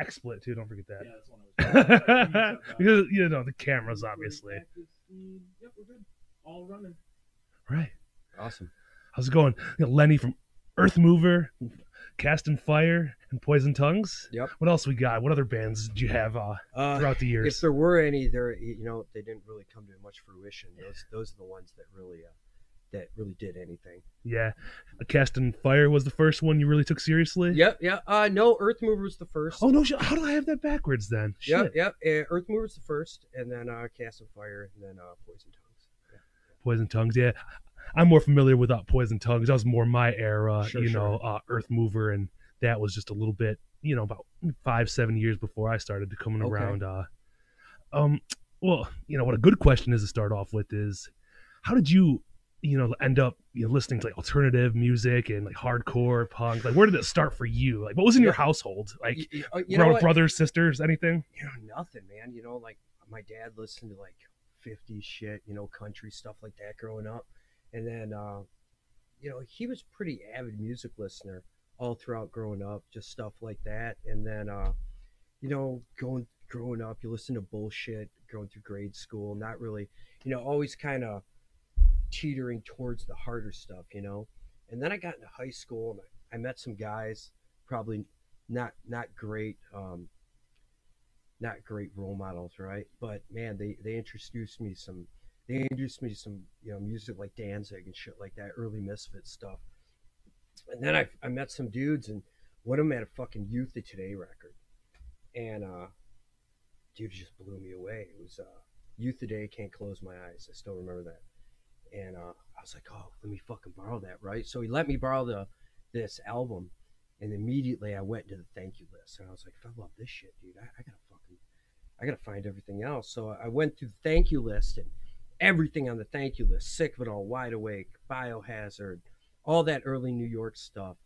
XSplit too. Don't forget that. Yeah, that's one I was. Sorry, give me a shot, because you know the cameras, obviously. Yep, we're good. All running. Right. Awesome. How's it going? You know, Lenny from Earth Mover, Casting Fire, and Poison Tongues. Yep. What else we got? What other bands did you have uh, Uh, throughout the years? if there were any, there you know they didn't really come to much fruition. Those those are the ones that really uh, that really did anything. Yeah, Casting Fire was the first one you really took seriously. Yep, yeah. Uh, no, Earth Mover was the first. Oh no! How do I have that backwards then? Yep, Shit. yep. Uh, Earth Mover was the first, and then uh, Cast of Fire, and then uh, Poison Tongues. Poison Tongues. Yeah, I'm more familiar with uh, Poison Tongues. That was more my era. Sure, you know, uh, Earth Mover, and that was just a little bit. You know, about five, seven years before I started to coming Okay. around. Uh, um, well, you know what a good question is to start off with is, how did you, you know, end up you know listening to like alternative music and like hardcore punk? Like, where did it start for you? Like, what was in your household? Like, uh, you know bro- what? brothers, sisters, anything? you know nothing man you know like my dad listened to like 50s shit you know country stuff like that growing up and then uh you know he was pretty avid music listener all throughout growing up just stuff like that and then uh you know going growing up you listen to bullshit going through grade school not really you know always kind of teetering towards the harder stuff you know and then i got into high school and i, I met some guys probably not not great um not great role models, right? But man, they they introduced me some they introduced me to some you know music like Danzig and shit like that, early Misfit stuff. And then I I met some dudes and one of them had a fucking Youth of Today record, and uh, dude just blew me away. It was uh, Youth Today can't close my eyes. I still remember that. And uh, I was like, oh, let me fucking borrow that, right? So he let me borrow the this album, and immediately I went to the thank you list, and I was like, I love this shit, dude, I, I gotta fucking, I gotta find everything else. So I went through the thank you list, and everything on the thank you list, sick of it all, wide awake, biohazard, all that early New York stuff.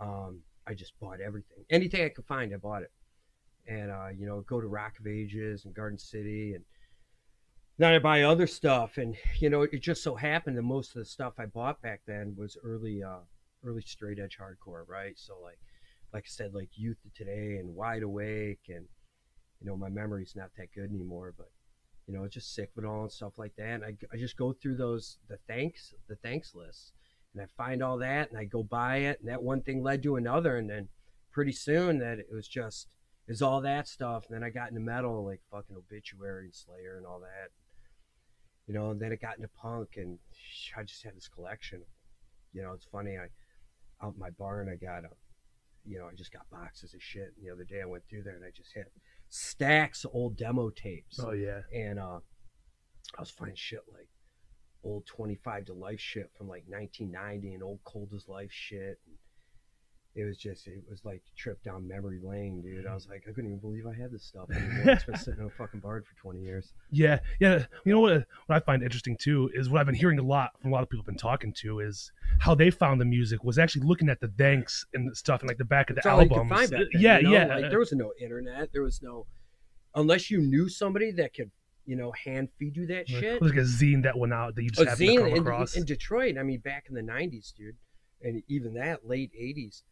Um, I just bought everything, anything I could find, I bought it, and uh, you know, go to Rock of Ages and Garden City, and then I buy other stuff, and you know, it just so happened that most of the stuff I bought back then was early. Uh, early straight edge hardcore, right? So like like I said, like Youth Today and Wide Awake and you know, my memory's not that good anymore, but you know, it's just sick it all and stuff like that. And I, I just go through those the thanks the thanks lists and I find all that and I go buy it and that one thing led to another and then pretty soon that it was just was all that stuff and then I got into metal like fucking obituary and Slayer and all that. You know, and then it got into punk and I just had this collection. You know, it's funny, I out in my barn I got a you know, I just got boxes of shit. And the other day I went through there and I just had stacks of old demo tapes. Oh yeah. And uh I was finding shit like old 25 to life shit from like 1990 and old cold as life shit. And it was just, it was like a trip down memory lane, dude. I was like, I couldn't even believe I had this stuff. it's been sitting in a fucking barn for 20 years. Yeah, yeah. You know what? What I find interesting too is what I've been hearing a lot from a lot of people I've been talking to is how they found the music was actually looking at the thanks and stuff and like the back of the That's all you albums. could find back then. yeah, you know? yeah. Like, there was no internet. There was no, unless you knew somebody that could, you know, hand feed you that Like, shit. It was like a zine that went out that you just a happened to zine come in, in Detroit. I mean, back in the '90s, dude, and even that late '80s,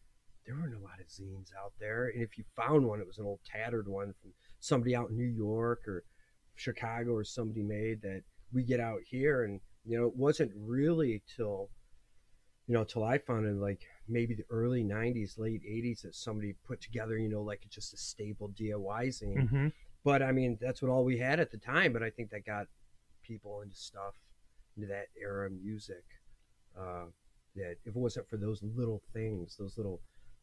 there weren't a lot of zines out there. And if you found one, it was an old tattered one from somebody out in New York or Chicago or somebody made that we get out here. And you know, it wasn't really till you know till I found it like maybe the early '90s, late '80s that somebody put together. You know, like just a staple DIY zine. hmm But I mean, that's what all we had at the time. But I think that got people into stuff, into that era of music. Uh, that if it wasn't for those little things, those little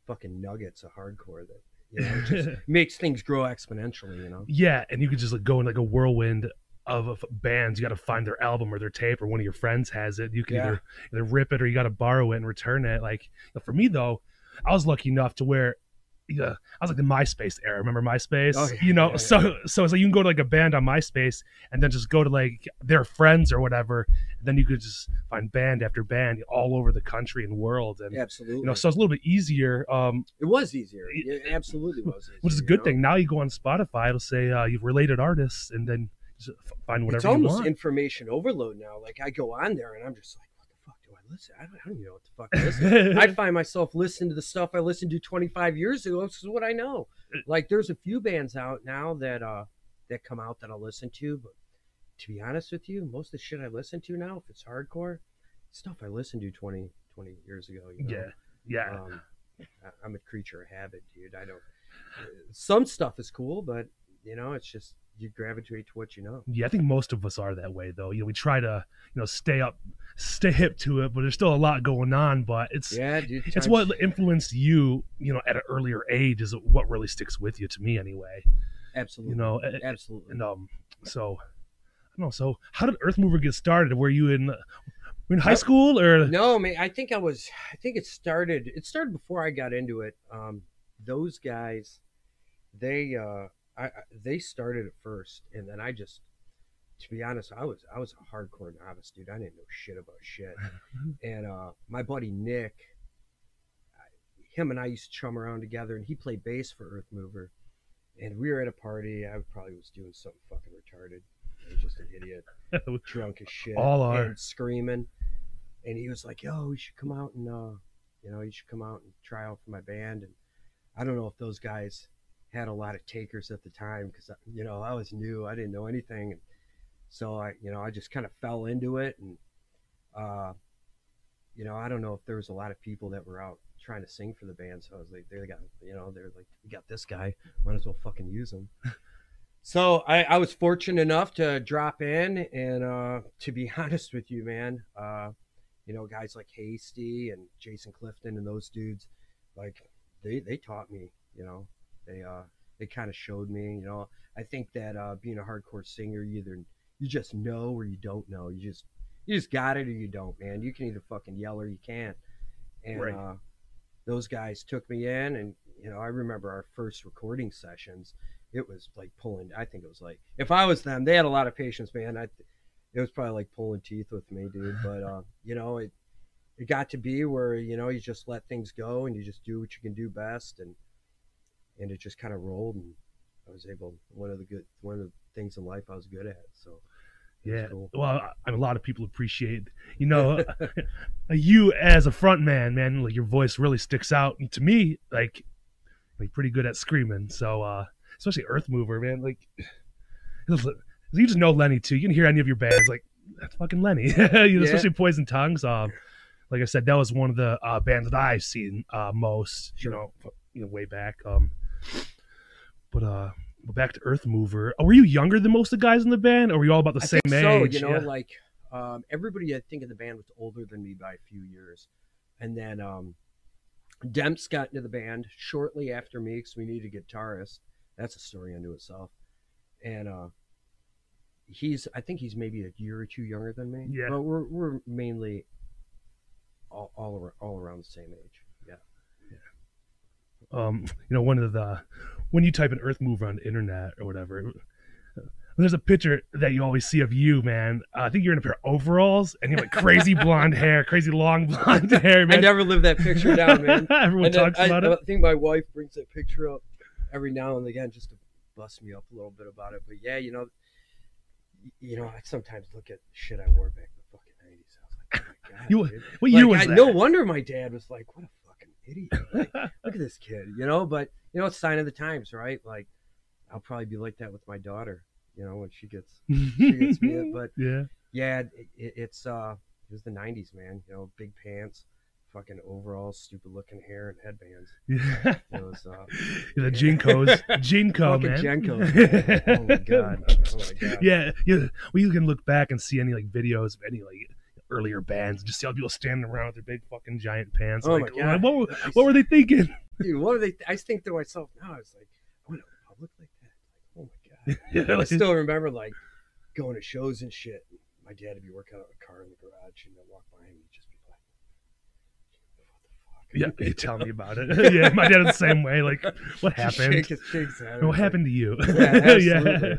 fucking nuggets of hardcore, that you know, just makes things grow exponentially. You know. yeah, and you could just like go in like a whirlwind of, bands. You got to find their album or their tape, or one of your friends has it. You can Yeah. either either rip it or you got to borrow it and return it. Like for me though, I was lucky enough to where. Yeah, I was like the MySpace era. Remember MySpace? Oh, yeah, you know, yeah, so so it's like you can go to like a band on MySpace and then just go to like their friends or whatever, and then you could just find band after band all over the country and world, and Absolutely. you know, so it's a little bit easier. Um, it was easier. It absolutely was. Easier, which is a you good know? thing. Now you go on Spotify, it'll say uh, you've related artists, and then just find whatever It's you almost information overload now. Like I go on there and I'm just like, what the fuck do I listen. I don't, I don't even know what the fuck I listen. I'd find myself listening to the stuff I listened to 25 years ago. This is what I know. Like there's a few bands out now that uh that come out that I'll listen to, but to be honest with you, most of the shit I listen to now, if it's hardcore, stuff I listened to 20, 20 years ago. You know? yeah, yeah. Um, I- I'm a creature of habit, dude. I don't. Some stuff is cool, but you know, it's just you gravitate to what you know. Yeah, I think most of us are that way though. You know, we try to, you know, stay up, stay hip to it, but there's still a lot going on. But it's Yeah, dude. it's what influenced you, you know, at an earlier age is what really sticks with you to me anyway. Absolutely. You know, absolutely. and um, so I don't know. So how did Earth Mover get started? Were you in, were in high school or? No, man. I think I was. I think it started. It started before I got into it. Um, those guys, they, uh, I, I- they started it first, and then I just, to be honest, I was, I was a hardcore novice, dude. I didn't know shit about shit. and uh, my buddy Nick, I- him and I used to chum around together, and he played bass for Earth Mover. And we were at a party. I probably was doing something fucking retarded. I was just an idiot drunk as shit, All are. screaming. And he was like, "Yo, you should come out and, uh, you know, you should come out and try out for my band." And I don't know if those guys had a lot of takers at the time because you know I was new, I didn't know anything, and so I, you know, I just kind of fell into it, and uh, you know, I don't know if there was a lot of people that were out trying to sing for the band, so I was like, they got, you know, they're like, we got this guy, might as well fucking use him. So I, I was fortunate enough to drop in, and uh, to be honest with you, man, uh, you know, guys like Hasty and Jason Clifton and those dudes, like they they taught me, you know, they uh they kind of showed me, you know. I think that uh, being a hardcore singer, you either you just know or you don't know. You just you just got it or you don't, man. You can either fucking yell or you can't. And Right. uh, those guys took me in, and you know, I remember our first recording sessions it was like pulling i think it was like if i was them they had a lot of patience man i it was probably like pulling teeth with me dude but uh you know it it got to be where you know you just let things go and you just do what you can do best and and it just kind of rolled and i was able one of the good one of the things in life i was good at so Yeah. cool. Well, I, a lot of people appreciate, you know, you as a front man, man. Like your voice really sticks out and to me. Like, like pretty good at screaming. So, uh, especially Earth Mover, man. Like, you just know Lenny too. You can hear any of your bands, like that's fucking Lenny. you know, Yeah. especially Poison Tongues. Um, like I said, that was one of the uh, bands that I've seen uh, most. You know, you know, way back. Um, but uh, but back to Earth Mover. Oh, were you younger than most of the guys in the band, or were you all about the I same think age? so, you know, Yeah. like um, everybody I think in the band was older than me by a few years, and then um, Demps got into the band shortly after me because we needed a guitarist. That's a story unto itself, and uh, he's I think he's maybe a year or two younger than me. Yeah. but we're we're mainly all all, ar- all around the same age. Um, you know, one of the when you type an Earth Mover on the internet or whatever, there's a picture that you always see of you, man. Uh, I think you're in a pair of overalls and you have like crazy blonde hair, crazy long blonde hair, Man. I never lived that picture down, man. Everyone And talks I, about I it. I think my wife brings that picture up every now and again just to bust me up a little bit about it. But yeah, you know, you know, I sometimes look at shit I wore back in the fucking nineties. I was like, oh my god, You-. What year was I- that? No wonder my dad was like, "What a idiot! Like, look at this kid," you know. But you know, it's sign of the times, right? Like, I'll probably be like that with my daughter, you know, when she gets she gets me. It. But yeah, yeah, it, it, it's uh, it was the '90s, man. You know, big pants, fucking overalls, stupid looking hair, and headbands. yeah. It was uh, the JNCOs, JNCO, man. Oh my god! Oh my god! yeah, yeah. Well, you can look back and see any like videos of any like earlier bands, just see all people standing around with their big fucking giant pants. Oh like, my God. What, were- what were they thinking? Dude, what are they? I think to myself now. I was like, I went to public like that. Like, oh my god! Yeah, I still remember like going to shows and shit. My dad would be working on a car in the garage, and I'd walk by him, and just be like, "What the Yeah, you tell me about it. yeah, my dad was the same way. Like, what happened? Shake his, shake his head. What happened to you? Yeah, yeah,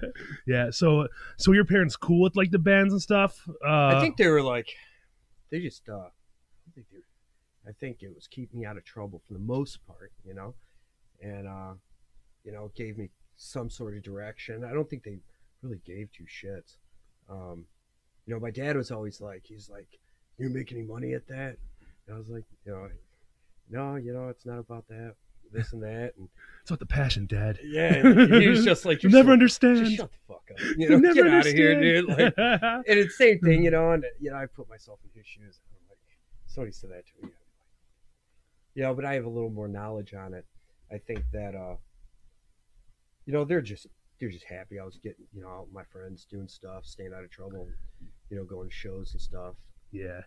yeah. So, so your parents cool with like the bands and stuff? Uh, I think they were like, they just, uh, I think, they were- I think it was keeping me out of trouble for the most part, you know, and uh, you know, gave me some sort of direction. I don't think they really gave two shits. Um, you know, my dad was always like, he's like, you make any money at that? And I was like, you know, no, you know, it's not about that, this and that, and It's about the passion, Dad. yeah, and he was just like, You'll never so- understand. just shut the fuck up, you know, never get out of here, understand. dude. Like, and it's the same thing, you know. And you know, I put myself in his shoes. And I'm like, somebody said that to me. I'd be like, You know, but I have a little more knowledge on it. I think that, uh, you know, they're just they're just happy. I was getting, you know, my friends doing stuff, staying out of trouble, you know, going to shows and stuff. Yeah,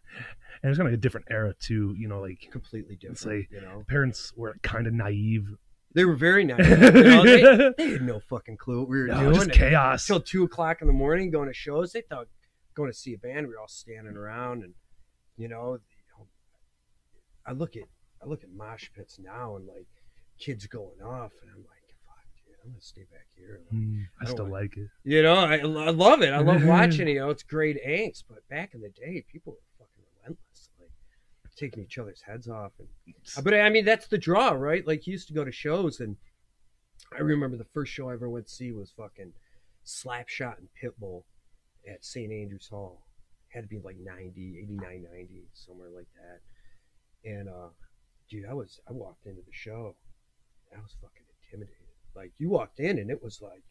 and it's kind of a different era too. You know, like Completely different, like- you know. parents were kind of naive. They were very naive. You know, they, they had no fucking clue what we were No, doing. just chaos. Till two o'clock in the morning, going to shows. They thought going to see a band. We were all standing around, and you know, I look at I look at mosh pits now, and like kids going off, and I'm like, I'm gonna stay back here. Mm, I I still like- like it. You know, I, I love it. I love watching. it. You know, it's great angst. But back in the day, people were fucking relentless, like taking each other's heads off. And but I mean, that's the draw, right? Like you used to go to shows, and I remember the first show I ever went to see was fucking Slapshot and Pitbull at St. Andrews Hall. Had to be like 90, 89, 90, somewhere like that. And uh, dude, I was I walked into the show, and I was fucking intimidated. Like you walked in, and it was like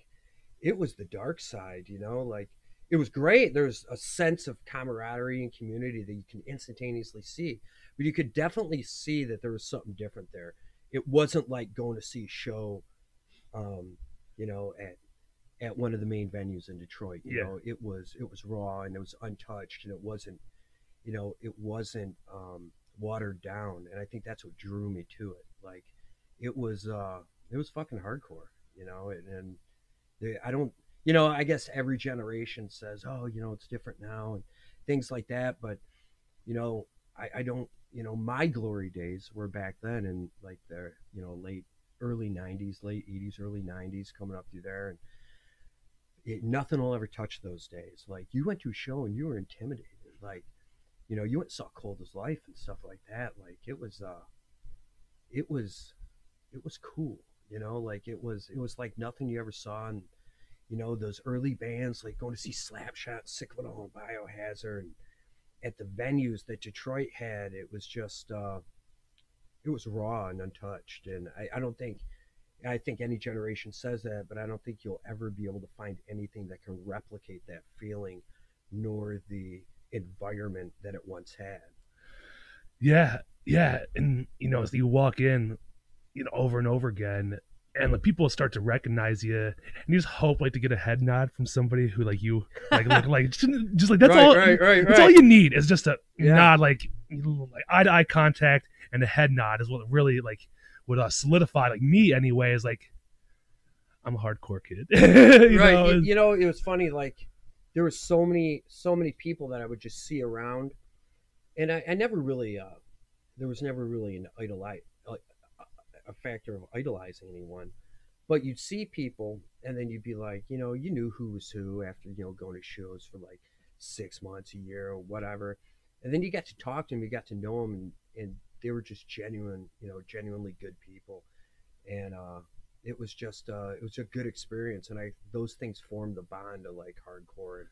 it was the dark side, you know, like it was great. There's a sense of camaraderie and community that you can instantaneously see, but you could definitely see that there was something different there. It wasn't like going to see a show, um, you know, at at one of the main venues in Detroit. You Yeah. know, it was it was raw and it was untouched and it wasn't, you know, it wasn't um, watered down. And I think that's what drew me to it. Like, it was uh, it was fucking hardcore, you know, and, and they, I don't, you know, I guess every generation says, oh, you know, it's different now and things like that. But, you know, I, I don't, you know, my glory days were back then in like the, you know, late, early 90s, late 80s, early 90s, coming up through there. And it, nothing will ever touch those days. Like, you went to a show and you were intimidated. Like, you know, you went saw Cold as Life and stuff like that. Like, it was, uh, it was, it was cool you know like it was it was like nothing you ever saw and you know those early bands like going to see slapshot sick of and biohazard and at the venues that detroit had it was just uh it was raw and untouched. And i, I don't think i think any generation says that but i don't think you'll ever be able to find anything that can replicate that feeling nor the environment that it once had. Yeah, yeah, and you know, as you walk in, you know, over and over again, and like people start to recognize you, and you just hope like to get a head nod from somebody who like you, like like, like just, like that's right, all. right right That's all you need is just a Yeah. nod, like, like eye to eye contact, and a head nod is what really like would uh, solidify like me anyway. Is like I'm a hardcore kid, you right know? you, you know it was funny like there was so many so many people that i would just see around and i, I never really uh there was never really an idolize like a factor of idolizing anyone but you'd see people and then you'd be like you know you knew who was who after you know going to shows for like six months a year or whatever. And then you got to talk to them you got to know them and, and they were just genuine you know genuinely good people. And uh it was just uh it was a good experience. And i those things formed the bond of like hardcore. And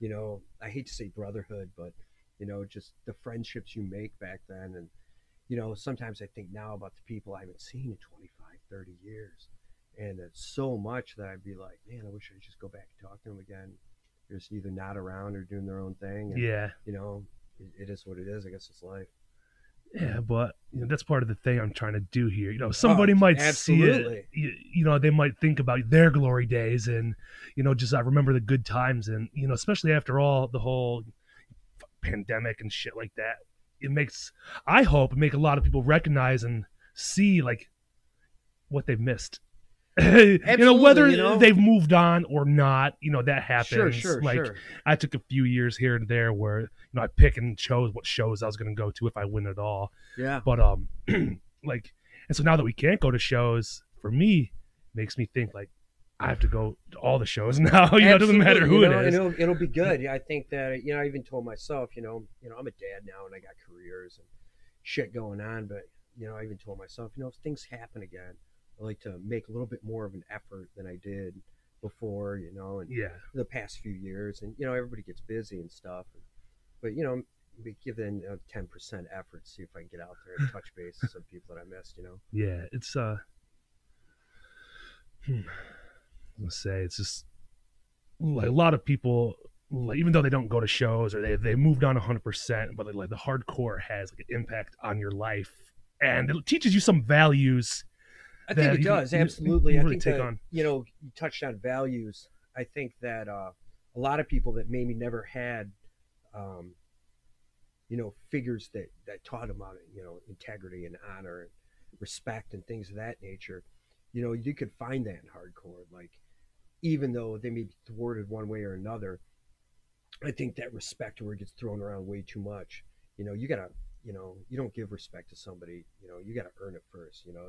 you know i hate to say brotherhood but you know just the friendships you make back then and you know sometimes i think now about the people i haven't seen in 25 30 years and it's so much that i'd be like man i wish i'd just go back and talk to them again they're just either not around or doing their own thing and, yeah, you know it, it is what it is i guess it's life yeah, but you know, that's part of the thing I'm trying to do here. You know, oh, somebody Oh, might see it. You, you know, they might think about their glory days and you know, just I remember the good times and you know, especially after all the whole pandemic and shit like that. It makes I hope make a lot of people recognize and see like what they've missed. you know, whether you know. they've moved on or not, you know, that happens. sure sure like sure I took a few years here and there where you know I pick and chose what shows I was going to go to if I win at all. yeah But um, like, and so now that we can't go to shows, for me, makes me think like I have to go to all the shows now. you know, it doesn't matter who you know, it is. And it'll, it'll be good. Yeah, I think that you know, I even told myself, you know, you know, I'm a dad now and I got careers and shit going on, but you know, I even told myself, you know, if things happen again, I like to make a little bit more of an effort than I did before, you know, and Yeah, the past few years. And you know, everybody gets busy and stuff, but you know, be given a ten percent effort, see if I can get out there and touch base with some people that I missed. You know. Yeah, it's uh. Hmm, say it's just like a lot of people, like even though they don't go to shows or they they moved on hundred percent, but like the hardcore has like an impact on your life, and it teaches you some values. I think it can- does absolutely. can I think take that, on. you know you touched on values. I think that uh, a lot of people that maybe never had, um, you know, figures that that taught them about you know integrity and honor and respect and things of that nature. You know, you could find that in hardcore. Like, even though they may be thwarted one way or another, I think that respect word gets thrown around way too much. You know, you gotta, you know, you don't give respect to somebody. You know, you gotta earn it first. You know,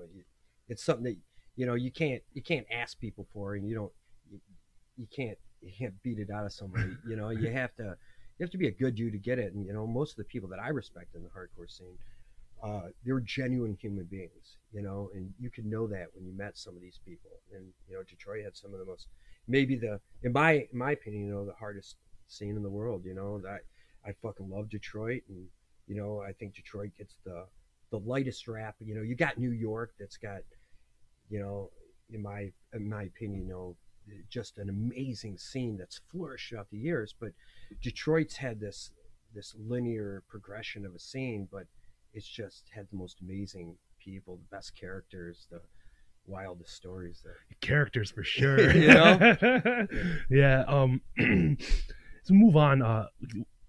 it's something that you know you can't you can't ask people for, and you don't you, you can't you can't beat it out of somebody. You know, you have to you have to be a good dude to get it. And you know, most of the people that I respect in the hardcore scene, uh, they're genuine human beings. You know, and you can know that when you met some of these people. And you know, Detroit had some of the most maybe the in my in my opinion, you know, the hardest scene in the world. You know, that I fucking love Detroit, and you know, I think Detroit gets the the lightest rap. You know, you got New York that's got, you know, in my in my opinion, you know, just an amazing scene that's flourished throughout the years. But Detroit's had this this linear progression of a scene, but it's just had the most amazing people, the best characters, the wildest stories there. characters for sure. You know? yeah. Um. so move on. Uh,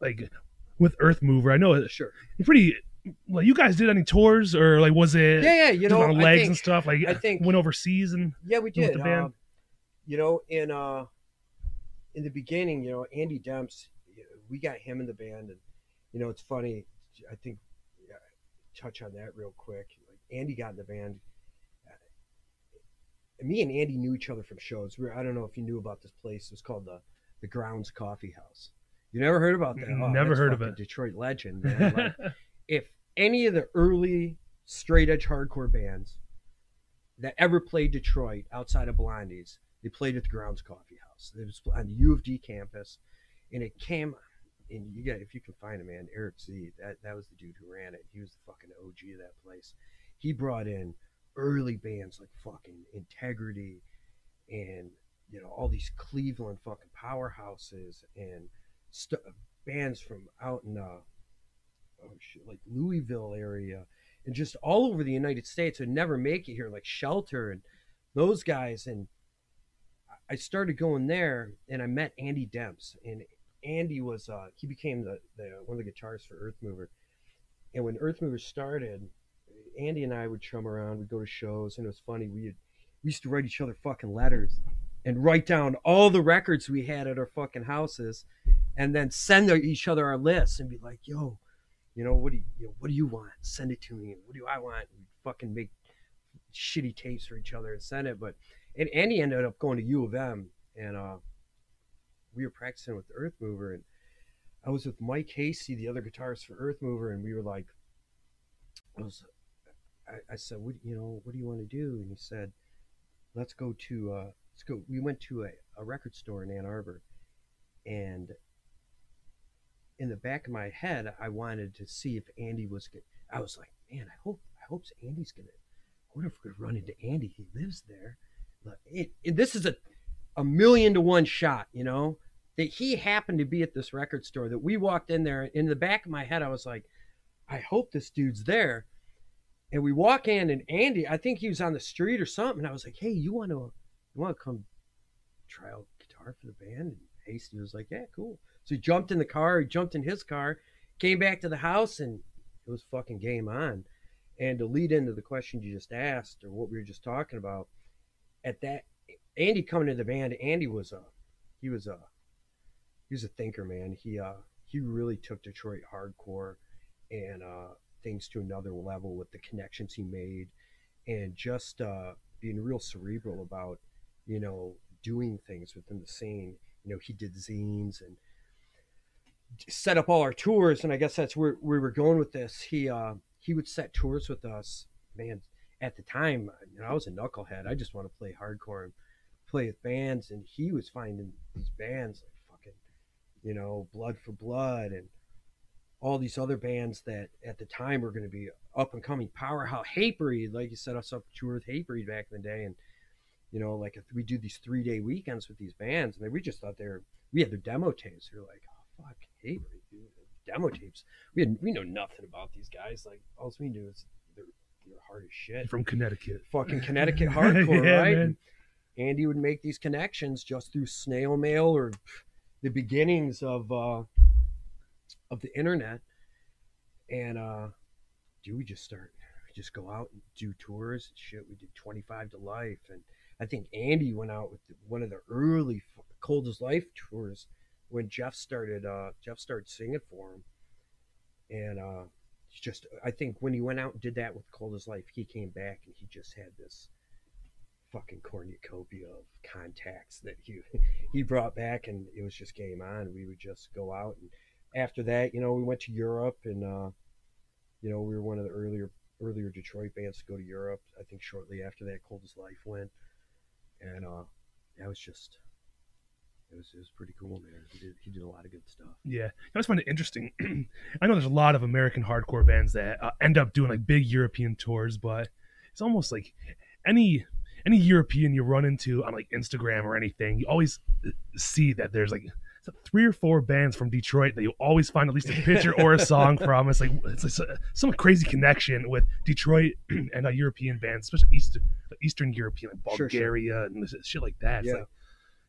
like with Earth Mover, I know it's Sure. pretty. well, you guys did any tours or like was it Yeah, yeah. You know, on legs think, and stuff? Like I think- went overseas and Yeah, we did. the band? Um, you know, in uh, in the beginning, you know, Andy Demps, we got him in the band, and you know, it's funny. I think touch on that real quick. Like Andy got in the band. Uh, me and Andy knew each other from shows. We were, I don't know if you knew about this place. It was called the the Grounds Coffee House. You never heard about that? Oh, Never heard of it. Detroit legend. Like, if any of the early straight edge hardcore bands that ever played Detroit outside of Blondie's, they played at the Grounds Coffee House. It was on the U of D campus, and it came. And you got if you can find him, man, Eric Z. That that was the dude who ran it. He was the fucking OG of that place. He brought in early bands like fucking Integrity, and you know all these Cleveland fucking powerhouses and st- bands from out in uh, oh shit, like Louisville area and just all over the United States would never make it here, like Shelter and those guys. And I started going there, and I met Andy Demps, and Andy was uh, he became the, the one of the guitarists for Earth Mover. And when Earth Mover started, Andy and I would chum around, we'd go to shows, and it was funny. We we used to write each other fucking letters and write down all the records we had at our fucking houses, and then send each other our lists and be like, "Yo, you know what do you, you know, what do you want? Send it to me. What do I want? And fucking make shitty tapes for each other and send it. But and Andy ended up going to U of M, and uh, we were practicing with Earth Mover, and I was with Mike Hasty, the other guitarist for Earth Mover, and we were like, I was, I, I said, what you know, what do you want to do? And he said, let's go to, uh, let's go. We went to a, a record store in Ann Arbor, and in the back of my head, I wanted to see if Andy was good. I was like, man, I hope, I hope Andy's gonna. What if we could run into Andy? He lives there. It, it, this is a, a million to one shot, you know, that he happened to be at this record store. That we walked in there. In the back of my head, I was like, I hope this dude's there. And we walk in, and Andy, I think he was on the street or something. And I was like, hey, you want to, you want to come try out guitar for the band? And Hasty was like, yeah, cool. So he jumped in the car, he jumped in his car, came back to the house, and it was fucking game on. And to lead into the question you just asked, or what we were just talking about, at that, Andy coming to the band, Andy was a, he was a, he was a thinker, man. He uh, he really took Detroit hardcore and uh, things to another level with the connections he made, and just uh, being real cerebral about, you know, doing things within the scene. You know, he did zines and set up all our tours, and I guess that's where, we were going with this. He uh, he would set tours with us, man. At the time, you know, I was a knucklehead. I just want to play hardcore and play with bands, and he was finding these bands like you know, Blood for Blood and all these other bands that at the time were going to be up and coming powerhouse Hatebreed, like you set us up tour with Hatebreed back in the day, and you know, like if we do these three day weekends with these bands, and we just thought they were we had their demo tapes. We were like, oh fuck, Hatebreed, dude, demo tapes. We had we know nothing about these guys. Like all we knew is they're they're hard as shit. From Connecticut. Fucking Connecticut hardcore, Yeah, right? man. And Andy would make these connections just through snail mail or the beginnings of uh, of the internet. And uh, dude, we just start just go out and do tours and shit. We did 25 to life, and I think Andy went out with one of the early f- Cold as Life tours when Jeff started. Uh, Jeff started singing for him, and uh, just I think when he went out and did that with Cold as Life, he came back and he just had this fucking cornucopia of contacts that he he brought back, and it was just game on. We would just go out, and after that, you know, we went to Europe, and uh, you know, we were one of the earlier earlier Detroit bands to go to Europe. I think shortly after that, Cold Life went, and uh, that was just. It was, it was pretty cool, man. He did, he did a lot of good stuff. Yeah, I always find it interesting. I know there's a lot of American hardcore bands that uh, end up doing like big European tours, but it's almost like any any European you run into on like Instagram or anything, you always uh, see that there's like three or four bands from Detroit that you always find at least a picture or a song from. It's like it's like some crazy connection with Detroit and uh, European bands, especially Eastern Eastern European, like Sure, sure. Bulgaria and shit like that. It's Yeah.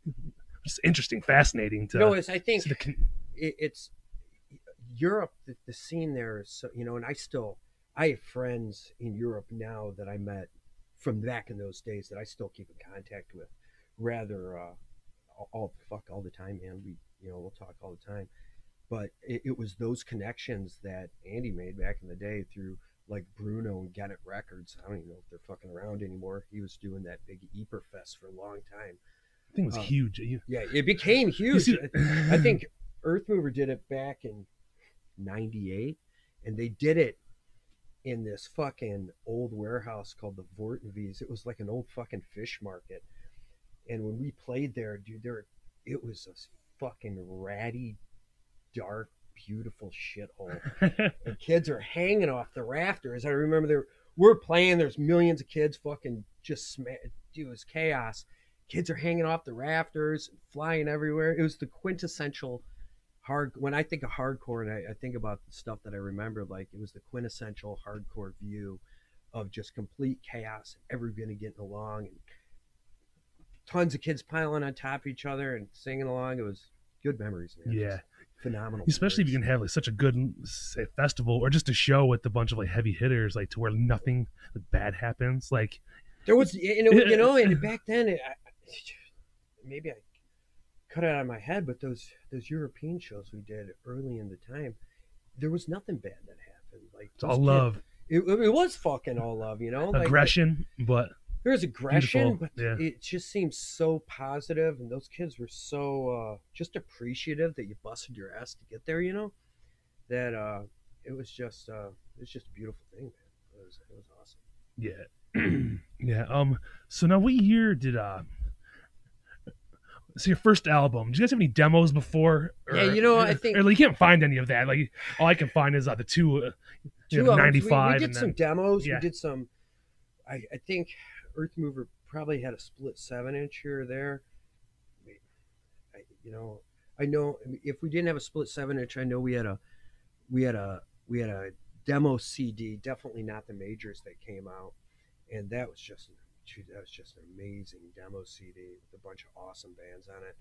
like just interesting, fascinating to no, it's, I think the con- it's Europe. The, the scene there is so you know, and I still I have friends in Europe now that I met from back in those days that I still keep in contact with. Rather, uh, all, fuck all the time, man. We you know we'll talk all the time, but it, it was those connections that Andy made back in the day through like Bruno and It Records. I don't even know if they're fucking around anymore. He was doing that big Eper Fest for a long time. I think it was uh, huge. Yeah, it became huge. I think Earth Mover did it back in '98, and they did it in this fucking old warehouse called the Vort'n Vis. It was like an old fucking fish market, and when we played there, dude, there it was a fucking ratty, dark, beautiful shithole. and kids are hanging off the rafters. I remember there we're playing. There's millions of kids fucking just sma Dude, it was chaos. Kids are hanging off the rafters, flying everywhere. It was the quintessential hard. When I think of hardcore, and I, I think about the stuff that I remember, like it was the quintessential hardcore view of just complete chaos and everybody getting along and tons of kids piling on top of each other and singing along. It was good memories, man. yeah, phenomenal. especially if you can have like such a good say festival or just a show with a bunch of like heavy hitters, like to where nothing like, bad happens. Like There was, you know, you know, and back then, it, I, maybe I cut it out of my head, but those those European shows we did early in the time, there was nothing bad that happened. Like it's all kids- love, It, it was fucking all love, you know. Like, aggression, but There was aggression, Beautiful, but yeah. it just seemed so positive, and those kids were so uh, just appreciative that you busted your ass to get there. You know, that uh, it was just uh, it was just a beautiful thing, man. It was it was awesome. yeah, yeah. Um. So now, what year did uh? So your first album? Did you guys have any demos before? Yeah, you know, I think- or, like, you can't find any of that. Like all I can find is uh, the two. Uh, Two know, albums. We- 95 We, did some then- demos. yeah. We did some. I, I think Earth Mover probably had a split seven inch here or there. I, you know, I know if we didn't have a split seven inch, I know we had a, we had a, we had a demo CD. Definitely not the majors that came out, and that was just, dude, that was just an amazing demo CD with a bunch of awesome bands on it.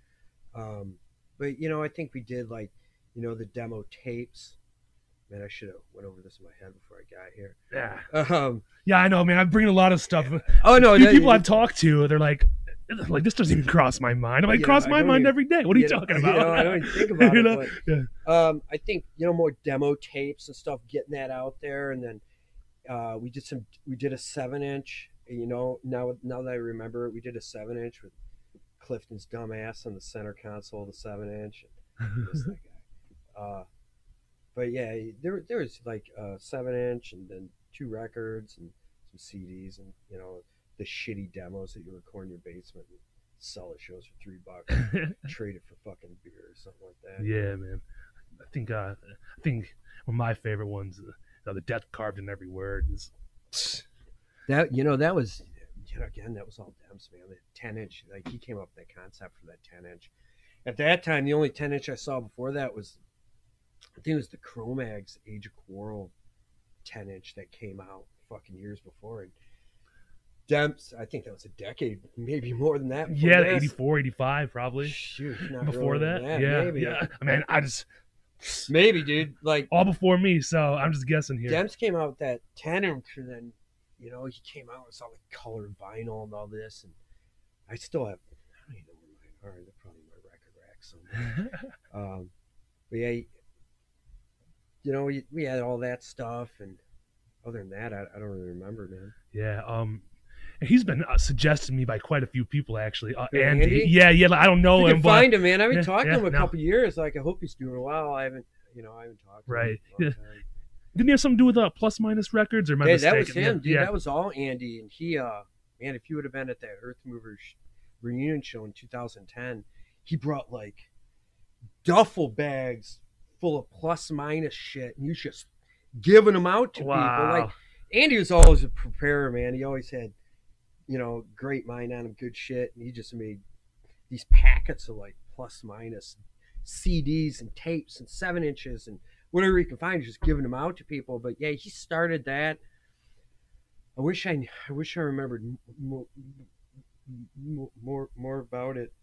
Um, but you know, I think we did like, you know, the demo tapes. Man, I should have went over this in my head before I got here. yeah, Um, yeah. I know, man. I'm bringing a lot of stuff. oh no, that- people I've talked to, they're like, like this doesn't even cross my mind. I'm like, Yeah, cross my mind even- every day. What are you you know, talking you about? know, I don't even think about You it. know? But, um, I think you know more demo tapes and stuff, getting that out there, and then uh, we did some. We did a seven inch. You know, now now that I remember it, we did a seven inch with Clifton's dumbass on the center console, of the seven inch. Who's that guy? Uh, but yeah, there there was like a seven inch, and then two records and some CDs, and you know the shitty demos that you record in your basement and sell at shows for three bucks trade it for fucking beer or something like that. yeah, man. I think uh, I think one of my favorite ones, uh, the death carved in every word. Is, That you know that was you know again that was all Demps man. The ten inch like he came up with that concept for that ten inch. At that time, the only ten inch I saw before that was I think it was the Cro-Mags Age of Quarrel ten inch that came out fucking years before. And Demps, I think that was a decade, maybe more than that. yeah, this. 84, 85 probably. Shoot, not Before earlier that, yeah, maybe. yeah. I mean, I just maybe, dude. Like all before me, so I'm just guessing here. Demps came out with that 10 inch, and then, you know, he came out with all the colored vinyl and all this. And I still have, I don't even know where mine are. They're probably in my record rack somewhere. um, but yeah, you know, we, we had all that stuff. And other than that, I, I don't really remember, man. yeah. Um, he's been uh, suggested to me by quite a few people actually. Uh, Andy, Andy? yeah, yeah. I don't know you him, can find him, man. I've been Yeah, talking yeah, to him a no. couple years. Like, I hope he's doing well. I haven't, you know, I haven't talked to him Right, in a long yeah. Didn't he have something to do with uh, Plus Minus Records or am I Hey, that was him, dude. Yeah, That was all Andy. And he, uh, man, if you would have been at that Earth Movers reunion show in 2010, he brought like duffel bags full of plus minus shit, and he was just giving them out to people. Like Andy was always a preparer, man. He always had, you know, great mind on him, good shit, and he just made these packets of like plus minus CDs and tapes and seven inches and whatever he can find, just giving them out to people. But yeah, he started that. I wish I, I wish I remembered more, more, more, about it.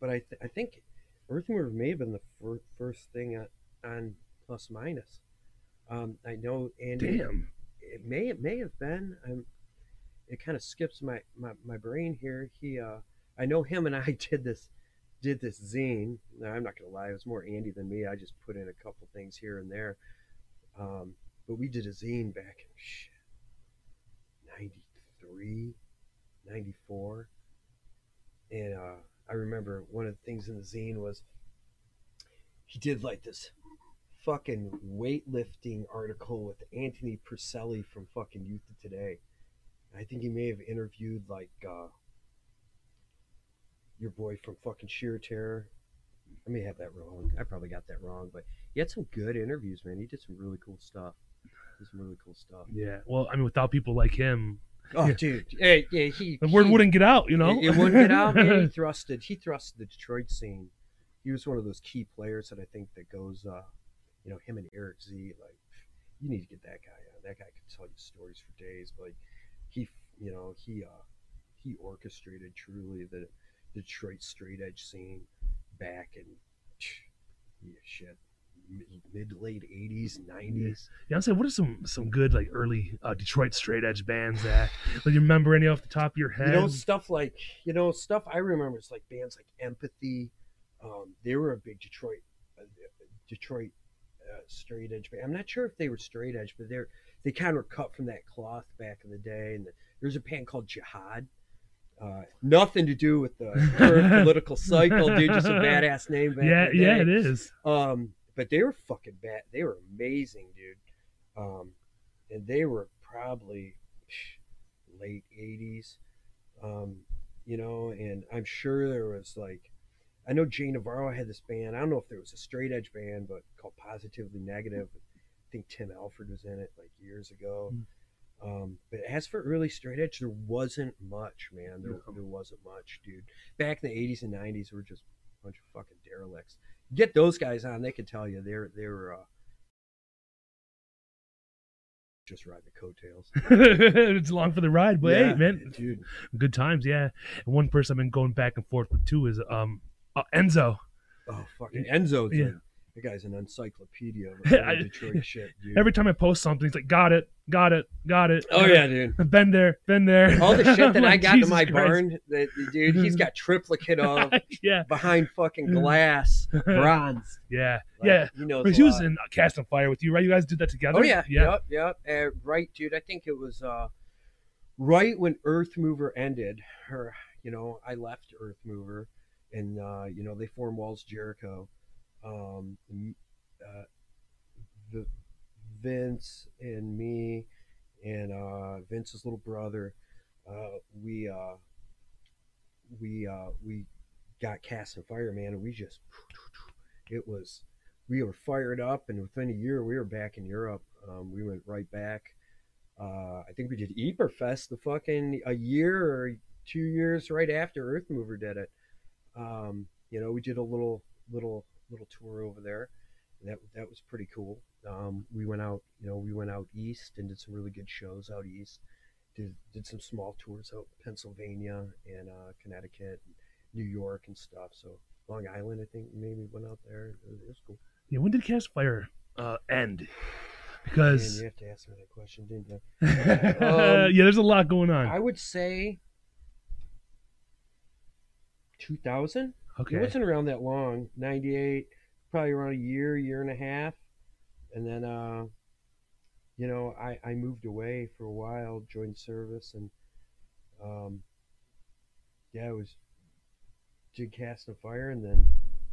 But I, th- I think Earth Mover may have been the fir- first thing on, on plus minus. Um, I know Andy. Damn. It may it may have been. I'm, it kind of skips my, my, my brain here. He uh, I know him and I did this did this zine. Now, I'm not gonna lie, it was more Andy than me. I just put in a couple things here and there. Um, but we did a zine back in shit, 93, 94. And uh, I remember one of the things in the zine was he did like this fucking weightlifting article with Anthony Porcelly from fucking Youth Today. I think he may have interviewed like uh, your boy from fucking Sheer Terror. I may have that wrong. I probably got that wrong, but he had some good interviews, man. He did some really cool stuff. Did some really cool stuff. Yeah. Well, I mean, without people like him, Oh, Yeah. dude. Hey, yeah, he. the word he- wouldn't get out. You know, It, it wouldn't get out, man. He thrusted. He thrusted the Detroit scene. He was one of those key players that I think that goes. uh You know, him and Eric Z. Like, you need to get that guy on. That guy can tell you stories for days. But like, he, you know, he uh he orchestrated truly the Detroit straight edge scene back in yeah, shit mid late '80s, '90s. Yeah, I'm saying, what are some some good like early uh, Detroit straight edge bands that? Like, you remember any off the top of your head? You know, stuff like you know stuff I remember is like bands like Empathy. Um, they were a big Detroit, uh, Detroit uh, straight edge band. I'm not sure if they were straight edge, but they're they kind of were cut from that cloth back in the day. And there's a band called Jihad. Uh, nothing to do with the current political cycle, dude. Just a badass name. Back yeah, yeah, it is. Um, but they were fucking bad. They were amazing, dude. Um, and they were probably psh, late '80s, um, you know. And I'm sure there was like, I know Jay Navarro had this band. I don't know if there was a straight edge band, but called Positively Negative. I think Tim Alford was in it like years ago. Hmm. Um, but as for early straight edge, there wasn't much, man. There, No. there wasn't much, dude. Back in the '80s and '90s, we were just a bunch of fucking derelicts get those guys on. They can tell you they're they're uh, just ride the coattails. it's long for the ride, but hey, man, dude. good times. Yeah, and one person I've been going back and forth with too is um uh, Enzo. Oh fucking Enzo! Yeah. The guy's an encyclopedia of I- Detroit shit, dude. Every time I post something, he's like, "Got it, got it, got it." oh yeah, dude. been there, been there. All the shit that I'm I like, got to Jesus my Christ. barn, that dude, he's got triplicate of yeah, behind fucking glass, bronze. yeah, Like, yeah. he knows. But he was in uh, Cast on Fire with you, right? You guys did that together. Oh yeah, yeah. yep, yep. Uh, right, dude. I think it was uh, right when Earth Mover ended. Her, you know, I left Earth Mover, and uh, you know they formed Walls Jericho. Um, uh, the Vince and me, and uh, Vince's little brother. Uh, we uh, we uh, we got Cast in fireman, and we just it was we were fired up, and within a year we were back in Europe. Um, we went right back. Uh, I think we did Ieperfest the fucking a year or two years right after Earth Mover did it. Um, you know, we did a little little little tour over there. And that that was pretty cool. Um, we went out, you know, we went out east and did some really good shows out east. Did did some small tours out in Pennsylvania and uh, Connecticut, and New York and stuff. So Long Island, I think maybe went out there. It was, it was cool. Yeah, when did Cast Fire uh, end? Man, Because you have to ask me that question, didn't you? yeah, there's a lot going on. I would say 2000. Okay. It wasn't around that long. 98, probably around a year, year and a half. And then, uh, you know, I, I moved away for a while, joined service, and um, yeah, it was did Cast a Fire, and then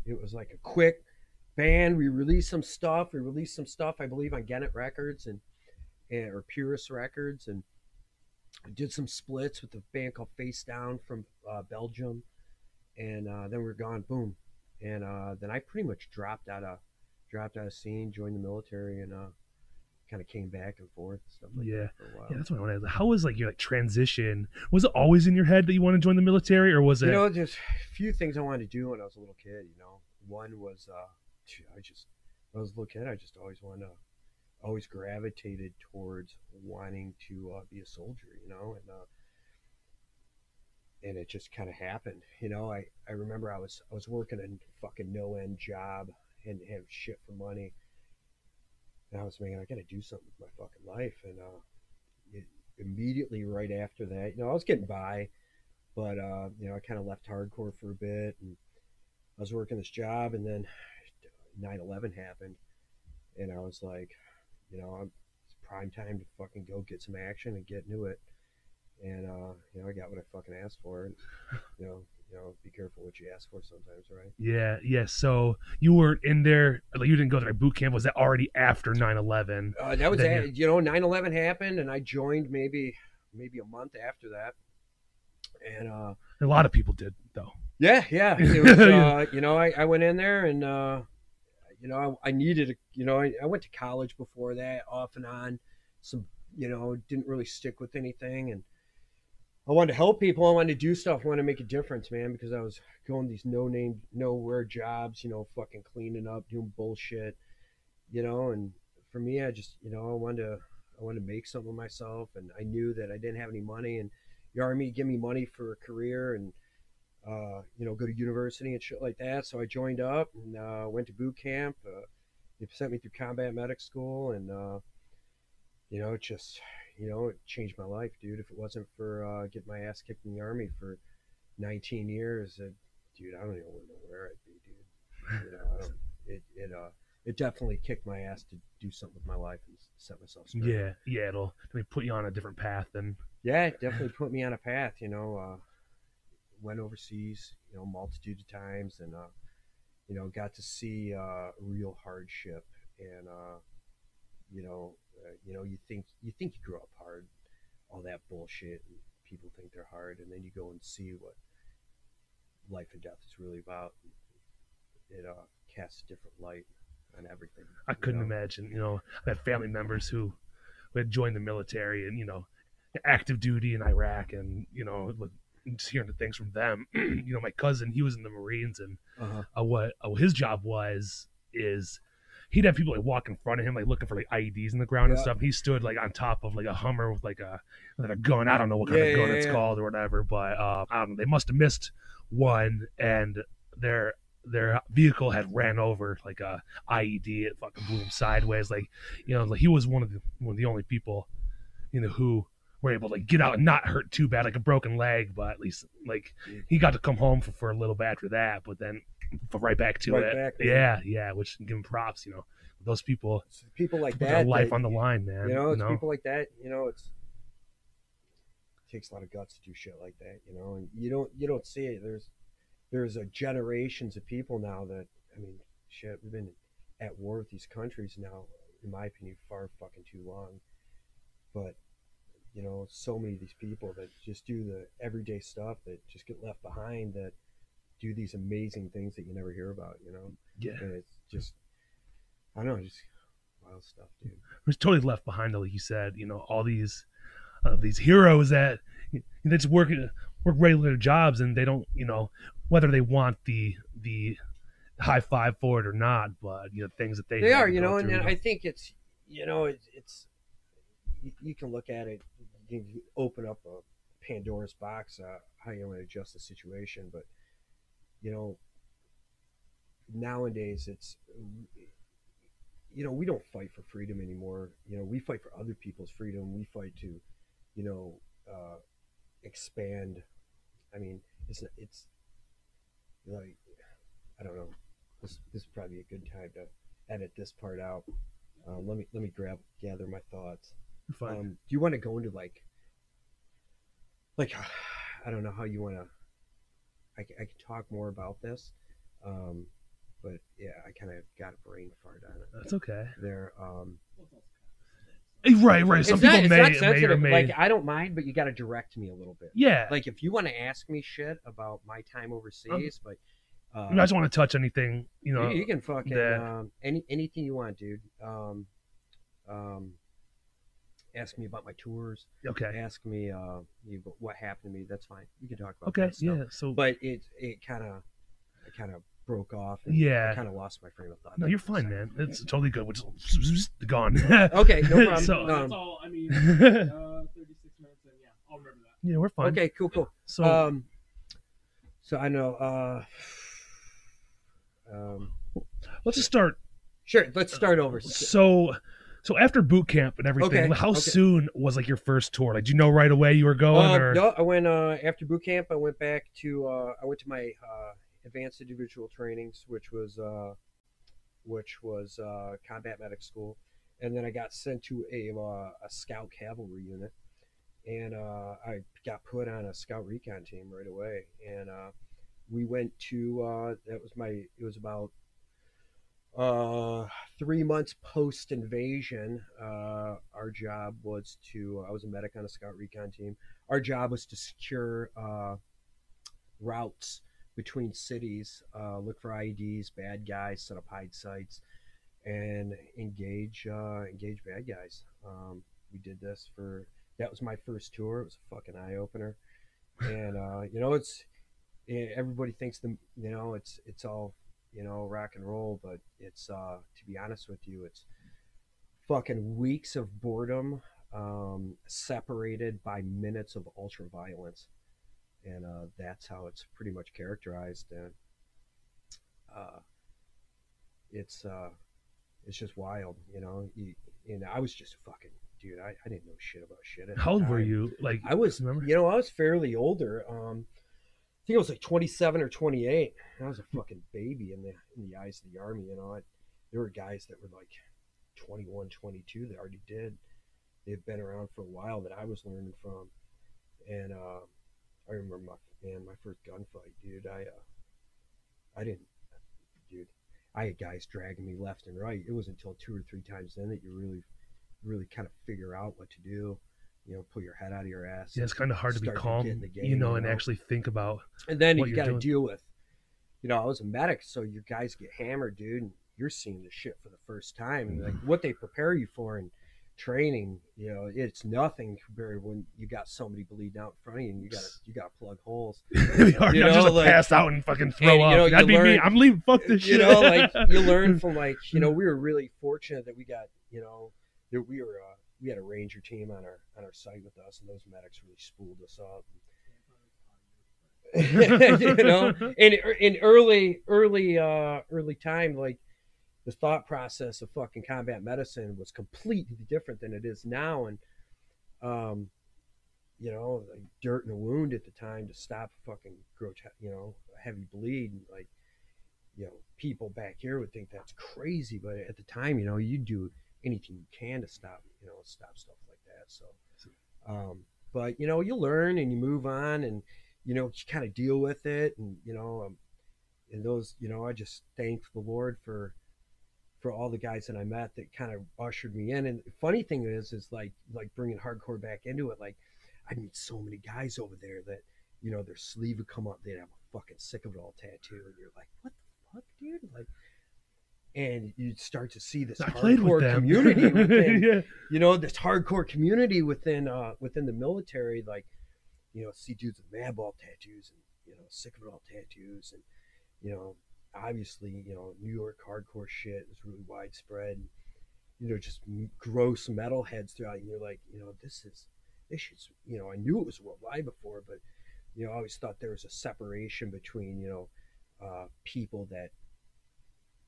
it was like a quick band. We released some stuff. We released some stuff, I believe, on Genet Records and, and or Purist Records, and did some splits with a band called Face Down from uh, Belgium, and uh, then we we're gone. Boom, and uh, then I pretty much dropped out of dropped out of scene, joined the military, and uh, kind of came back and forth and stuff like Yeah. that for a while. Yeah, that's what I want to ask. How was like your like transition? Was it always in your head that you want to join the military, or was it? You know, there's a few things I wanted to do when I was a little kid. You know, one was uh, I just when I was a little kid, I just always wanted to, always gravitated towards wanting to uh, be a soldier. You know, and uh, and it just kind of happened. You know, I I remember I was I was working a fucking no end job and have shit for money. And I was thinking, I got to do something with my fucking life. And uh, it, immediately right after that, you know, I was getting by, but uh, you know, I kind of left hardcore for a bit, and I was working this job, and then 9/11 happened, and I was like, you know, it's prime time to fucking go get some action and get into it. And uh, you know, I got what I fucking asked for, and you know, you know, be careful what you ask for sometimes, right? yeah, yeah. So you weren't in there, like you didn't go to like, boot camp. Was that already after 9-11? Uh, that was Then a, you know 9/11 happened, and I joined maybe maybe a month after that, and uh, A lot of people did though. yeah, yeah, it was, uh, you know I, I went in there and uh, you know I, I needed a, you know I, I went to college before that off and on, some you know didn't really stick with anything and. I wanted to help people. I wanted to do stuff. I wanted to make a difference, man, because I was going these no name, nowhere jobs, you know, fucking cleaning up, doing bullshit, you know. And for me, I just, you know, I wanted to, I wanted to make something of myself, and I knew that I didn't have any money, and the army give me money for a career, and uh, you know, go to university and shit like that. So I joined up and uh, went to boot camp. Uh, they sent me through combat medic school, and uh, you know, just, you know, it changed my life, dude. If it wasn't for uh, getting my ass kicked in the army for 19 years, uh, dude, I don't even know where I'd be, dude. You know, I don't. It it uh it definitely kicked my ass to do something with my life and set myself straight. Yeah, yeah. It'll I mean, put you on a different path than Yeah, it definitely put me on a path. You know, uh, went overseas, you know, multitude of times, and uh, you know, got to see uh, real hardship, and uh, you know, uh, you know, you think you think you grew up hard, all that bullshit, and people think they're hard, and then you go and see what life and death is really about. It uh, casts a different light on everything. I couldn't know? imagine. You know, I had family members who, who had joined the military and you know, active duty in Iraq, and you know, look- just hearing the things from them. you know, my cousin, he was in the Marines, and Uh-huh. uh, what uh, his job was is he'd have people like walk in front of him, like looking for like IEDs in the ground and Yeah. stuff. He stood like on top of like a Hummer with like a with a gun. I don't know what kind Yeah, of gun yeah, it's yeah. called or whatever, but uh, I don't know. They must have missed one, and their their vehicle had ran over like a IED. It fucking blew him sideways. Like you know, like he was one of the one of the only people, you know, who were able to like, get out and not hurt too bad, like a broken leg, but at least like he got to come home for, for a little bit after that. But then right back to Right it. back, yeah, yeah. Which give him props. You know, those people It's people like that, life that- on the line, man. you know, it's know? people like that. You know, it's it takes a lot of guts to do shit like that. You know, and you don't you don't see it. There's there's a generations of people now that I mean, shit. We've been at war with these countries now, in my opinion, far fucking too long. But you know, so many of these people that just do the everyday stuff that just get left behind that do these amazing things that you never hear about. You know, yeah. and it's just I don't know, just wild stuff, dude. was totally left behind, though, like you said. You know, all these uh, these heroes that they just work work regular jobs, and they don't, you know, whether they want the the high five for it or not, but you know, things that they They are, you know, and, and I think it's, you know, it's, it's you, you can look at it, you can open up a Pandora's box, uh, how you want to adjust the situation, but you know, nowadays it's, you know, we don't fight for freedom anymore. You know, we fight for other people's freedom. We fight to, you know, uh, expand. I mean, it's it's like I don't know. This this is probably a good time to edit this part out. Um, let me let me grab gather my thoughts. Fine. Um, do you want to go into like like I don't know how you want to. I, I can talk more about this, um, but yeah, I kind of got a brain fart on it That's okay. there. Um, Right, right. Some it's people not, it's may, not may or sensitive. may. Like I don't mind, but you got to direct me a little bit. yeah. Like if you want to ask me shit about my time overseas, but uh, I just want to touch anything, you know. you, you can fucking that- um, any anything you want, dude. Um, um, ask me about my tours. okay. Ask me uh, you, what happened to me. That's fine. You can talk about Okay. that stuff. Yeah. So. But it it kind of it kind of broke off. And Yeah. I kind of lost my frame of thought. no, you're fine, man. It's totally good. We're just gone. Okay, no problem. So- Um, that's all. I mean, uh, 36 minutes, and yeah, I'll remember that. yeah, we're fine. Okay, cool, cool. So. um, so I know. Uh, um, let's just start. sure. Let's start over. So, so after boot camp and everything, Okay, how okay. soon was like your first tour? Like, did you know right away you were going, Uh, or no, I went uh, after boot camp. I went back to uh, I went to my uh, advanced individual trainings, which was uh, which was uh, combat medic school, and then I got sent to a uh, a scout cavalry unit, and uh, I got put on a scout recon team right away, and uh, we went to uh, that was my it was about uh three months post invasion uh our job was to i was a medic on a scout recon team. Our job was to secure uh routes between cities uh look for ieds bad guys set up hide sites and engage uh engage bad guys. Um we did this for that was my first tour. It was a fucking eye-opener. And uh you know it's everybody thinks the you know it's it's all you know rock and roll but it's uh to be honest with you it's fucking weeks of boredom um separated by minutes of ultra violence and uh that's how it's pretty much characterized and uh it's uh it's just wild you know you, and i was just a fucking dude I, I didn't know shit about shit how old were you? Like, I was, remember? you know, I was fairly older. Um, think I was like 27 or 28. I was a fucking baby in the in the eyes of the army. You know, I, there were guys that were like 21, 22 that already did. They've been around for a while that I was learning from, and uh, I remember my man, my first gunfight, dude. I uh, I didn't, dude. I had guys dragging me left and right. It was until two or three times then that you really, really kind of figure out what to do. You know, pull your head out of your ass. yeah, it's kind of hard to be to calm, in the you game, know, you and know? actually think about. and then what you got to deal with you know i was a medic so you guys get hammered dude and you're seeing this shit for the first time and like Mm-hmm. what they prepare you for in training you know it's nothing compared when you got somebody bleeding out in front of you and you got to you got to plug holes It'd be hard You just know, to like- pass out and fucking throw and, you up. know, That'd you be me. I'm leaving. Fuck this you shit. know like you learn from like you know we were really fortunate that we got you know that we were uh, we had a ranger team on our on our site with us and those medics really spooled us up. You know? In in early early uh early time like the thought process of fucking combat medicine was completely different than it is now and um you know like dirt in a wound at the time to stop fucking grotesque you know heavy bleed and like you know people back here would think that's crazy but at the time you know you do anything you can to stop you know stop stuff like that so um but you know you learn and you move on and you know, you kind of deal with it, and you know, um, and those, you know, I just thank the Lord for for all the guys that I met that kind of ushered me in. And funny thing is, is like like bringing hardcore back into it. Like I meet so many guys over there that you know their sleeve would come up, they'd have a fucking sick of it all tattoo, and you're like, what the fuck, dude? Like, and you start to see this I hardcore with community within, yeah. you know this hardcore community within uh within the military like you know see dudes with madball tattoos and you know sick of it all tattoos and you know obviously you know new york hardcore shit is really widespread you know just gross metalheads throughout and you're like you know this is this shit's you know i knew it was worldwide before but you know i always thought there was a separation between you know uh people that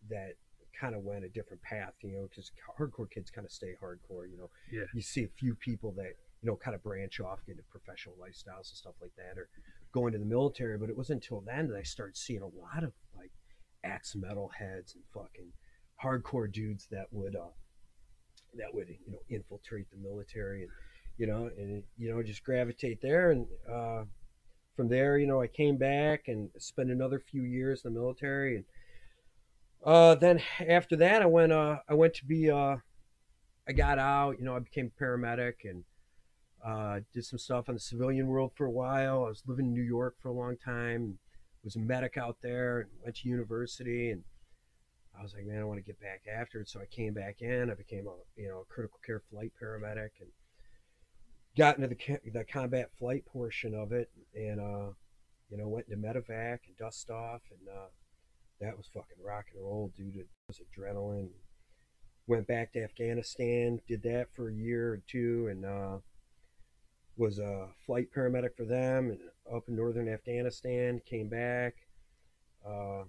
that kind of went a different path you know because hardcore kids kind of stay hardcore you know Yeah. you see a few people that you know kind of branch off into professional lifestyles and stuff like that or go into the military but it wasn't until then that i started seeing a lot of like axe metal heads and fucking hardcore dudes that would uh that would you know infiltrate the military and you know and you know just gravitate there and uh from there you know i came back and spent another few years in the military and uh then after that i went uh i went to be uh i got out you know i became a paramedic and uh did some stuff in the civilian world for a while i was living in new york for a long time was a medic out there went to university and I was like, man, I want to get back after it. So I came back in. I became a you know a critical care flight paramedic and got into the the combat flight portion of it, and uh, you know went into medevac and dust off, and uh, that was fucking rock and roll, dude. It was adrenaline. Went back to Afghanistan, did that for a year or two, and uh, was a flight paramedic for them and up in northern Afghanistan. Came back. Uh,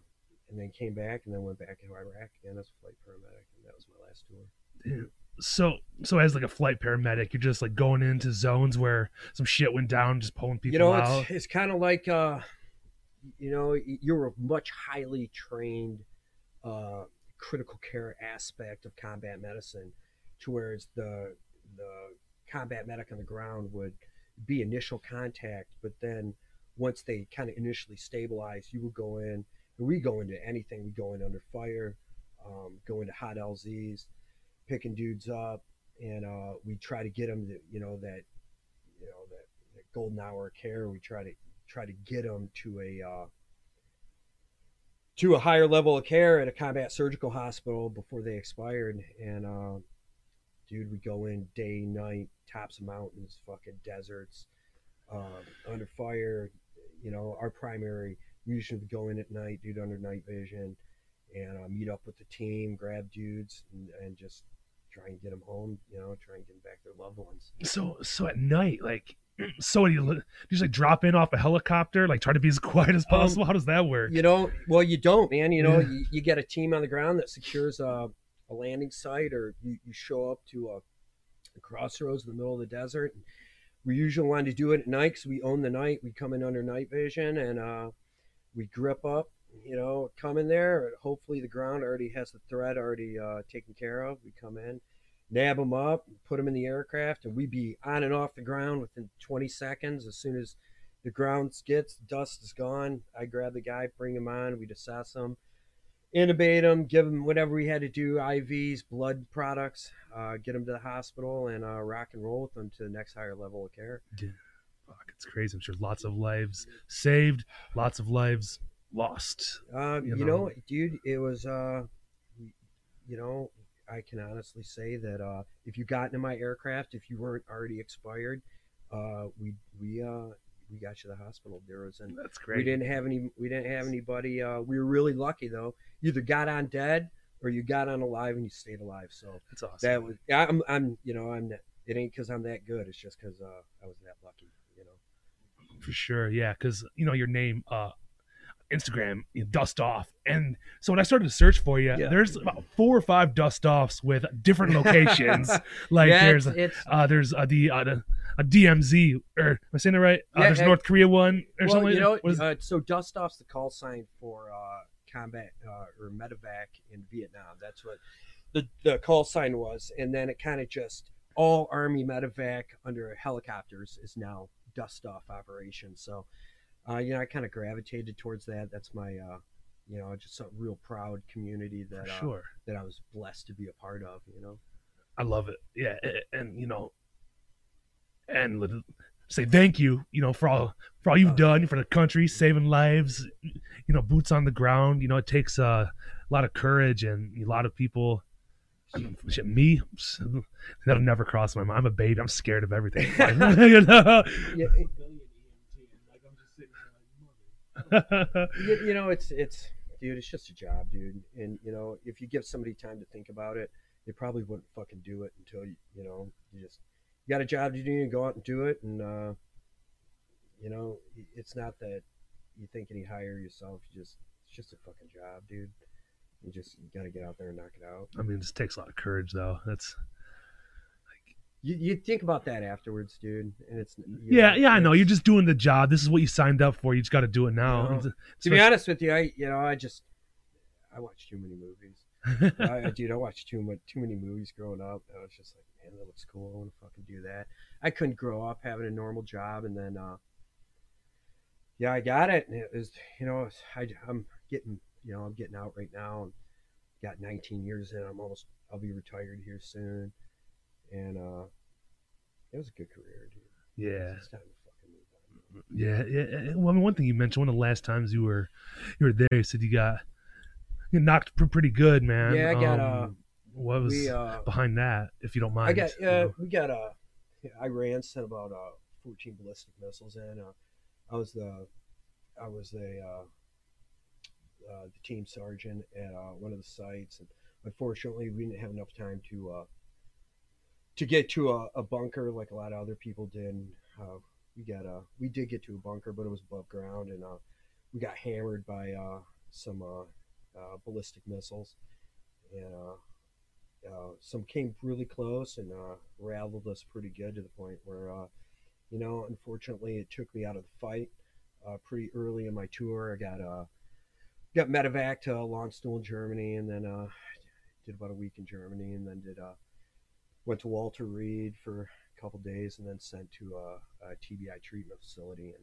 and then came back and then went back to Iraq again as a flight paramedic, and that was my last tour. So, so as like a flight paramedic, you're just like going into zones where some shit went down, just pulling people you know, out. it's, it's kind of like, uh, you know, you're a much highly trained uh, critical care aspect of combat medicine, to where it's the the combat medic on the ground would be initial contact, but then once they kind of initially stabilize, you would go in. We go into anything. We go in under fire, um, go into hot LZs, picking dudes up, and uh, we try to get them, to, you know, that, you know, that, that golden hour of care. We try to try to get them to a uh, to a higher level of care at a combat surgical hospital before they expired. And uh, dude, we go in day, night, tops of mountains, fucking deserts, um, under fire. You know, our primary we usually go in at night, dude, under night vision, and uh, meet up with the team, grab dudes, and, and just try and get them home. You know, try and get back their loved ones. So, so at night, like, so do you, just like drop in off a helicopter, like try to be as quiet as Um, possible? How does that work? You know, well, you don't, man. You know, Yeah. you, you get a team on the ground that secures a, a landing site, or you, you show up to a, a crossroads in the middle of the desert. We usually want to do it at night because we own the night. We come in under night vision and uh, we grip up. You know, come in there. Hopefully, the ground already has the threat already uh, taken care of. We come in, nab them up, put them in the aircraft, and we'd be on and off the ground within 20 seconds. As soon as the ground gets dust is gone. I grab the guy, bring him on. We'd assess him, intubate him, give him whatever we had to do IVs, blood products, uh, get him to the hospital, and uh, rock and roll with them to the next higher level of care. Dude, fuck, it's crazy. I'm sure lots of lives saved, lots of lives lost. Um, You you, know. know, dude, it was, uh, you know, I can honestly say that uh, if you got into my aircraft, if you weren't already expired, uh, we we uh, we got you to the hospital. There was an That's We great. didn't have any. We didn't have anybody. Uh, we were really lucky though. You either got on dead or you got on alive and you stayed alive. So That's awesome. that was. I'm. I'm. You know. I'm. It ain't because I'm that good. It's just because uh, I was that lucky. You know. for sure. Yeah, because you know your name, uh, Instagram, you know, dust off, and so when I started to search for you, Yeah. there's about four or five dust offs with different locations. like yeah, there's it's, uh, there's uh, the uh, the- a DMZ, or am I saying it right? Uh, Yeah, there's a North Korea one or well, something. you know. Uh, so dust off's the call sign for uh, combat uh, or medevac in Vietnam. That's what the the call sign was, and then it kind of just all Army medevac under helicopters is now dust off operation. So, uh, you know, I kind of gravitated towards that. That's my, uh, you know, just a real proud community that uh, sure. that I was blessed to be a part of. You know. I love it. Yeah, and you know, and say thank you, you know, for all for all you've Oh. done for the country, saving lives. You know, boots on the ground. You know, it takes uh, a lot of courage and a lot of people. I mean, shit, me, that'll never cross my mind. I'm a baby. I'm scared of everything. you know? Yeah, Billion EMT, and like I'm just sitting here like, mother. you, you know, it's it's dude, it's just a job, dude. And you know, if you give somebody time to think about it, they probably wouldn't fucking do it until you you know you just you got a job to do, you go out and do it, and uh, you know, it's not that you think any higher yourself. You just it's just a fucking job, dude. You just you got to get out there and knock it out. I mean, this takes a lot of courage, though. That's You, you think about that afterwards, dude, and it's yeah, know, yeah. I know. You're just doing the job. This is what you signed up for. You just got to do it now. You know, to be honest with you, I you know I just I watch too many movies. I, dude, I watched too much too many movies growing up. And I was just like, man, that looks cool. I want to fucking do that. I couldn't grow up having a normal job, and then uh, yeah, I got it. And it was you know I, I'm getting you know I'm getting out right now and got 19 years in. I'm almost I'll be retired here soon, and uh, it was a good career, dude. yeah. It's time to fucking move on. Yeah, yeah. yeah. Well, I mean, one thing you mentioned one of the last times you were you were there, you said you got you knocked pretty good, man. Yeah, I got, uh, Um, what was we uh, behind that, if you don't mind? I got you uh, know? we got uh Iran sent about uh 14 ballistic missiles in. Uh, I was the I was uh, uh, the team sergeant at uh, one of the sites, and unfortunately we didn't have enough time to uh, to get to a, a bunker like a lot of other people did. Uh, we got uh we did get to a bunker, but it was above ground, and uh, we got hammered by uh, some uh, uh, ballistic missiles, and some came really close and rattled us pretty good to the point where, you know, unfortunately, it took me out of the fight pretty early in my tour. I got uh, got medevac to Landstuhl, Germany, and then did about a week in Germany, and then did uh, went to Walter Reed for a couple days, and then sent to a, a TBI treatment facility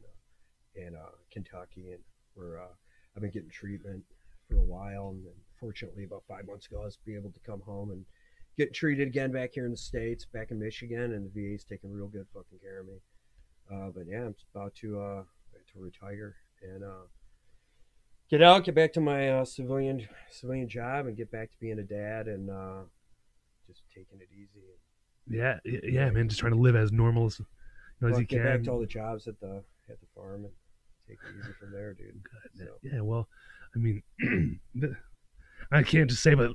in in uh, Kentucky, and where uh, I've been getting treatment for a while, and fortunately, about five months ago, I was be able to come home and get treated again back here in the states, back in Michigan, and the VA's taking real good fucking care of me. Uh, but yeah, I'm about to uh, to retire and uh, get out, get back to my uh, civilian civilian job, and get back to being a dad and uh, just taking it easy. yeah, y- yeah, man. Just trying to live as normal as, you know, as you get back to all the jobs at the at the farm and take it easy from there, dude. So, Yeah, well, I mean, I can't just say, but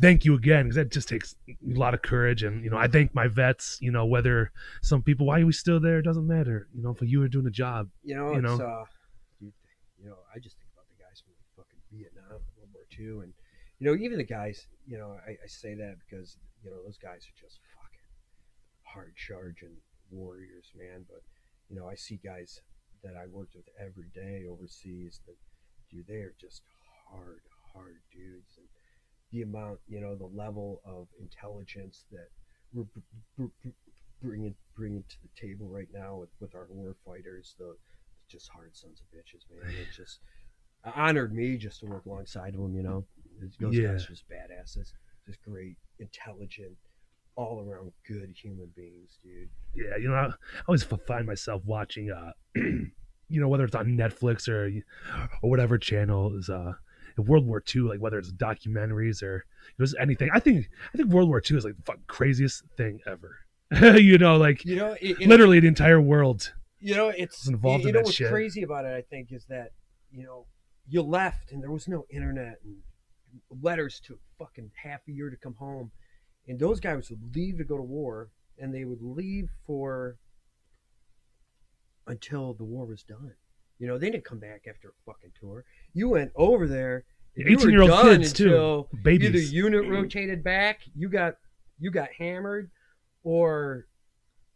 thank you again because that just takes a lot of courage. And you know, I thank my vets. You know, whether some people, why are we still there? it Doesn't matter. You know, for you are doing a job. you know, You it's know? uh, you, you know, I just think about the guys from fucking Vietnam, World War II, and you know, even the guys. You know, I, I say that because you know those guys are just fucking hard charging warriors, man. But you know, I see guys that I worked with every day overseas that, dude, they are just hard, hard dudes, and the amount, you know, the level of intelligence that we're br- br- br- bringing bringing to the table right now with with our war fighters, the just hard sons of bitches, man. It just honored me just to work alongside of them. You know, those Yeah. guys are just badasses, just great, intelligent, all around good human beings, dude. Yeah, you know, I, I always find myself watching, uh, you know, whether it's on Netflix or or whatever channel is uh, World War II, like whether it's documentaries or just anything. I think I think World War II is like the fucking craziest thing ever. you know, like You know, it, it- literally the entire world. you know, it's was involved you in know what's shit. crazy about it. I think is that you know you left and there was no internet and letters took fucking half a year to come home, and those guys would leave to go to war and they would leave for until the war was done. You know, they didn't come back after a fucking tour. You went over there. and you were 18 year old kids too, until Either unit rotated back, you got you got hammered, or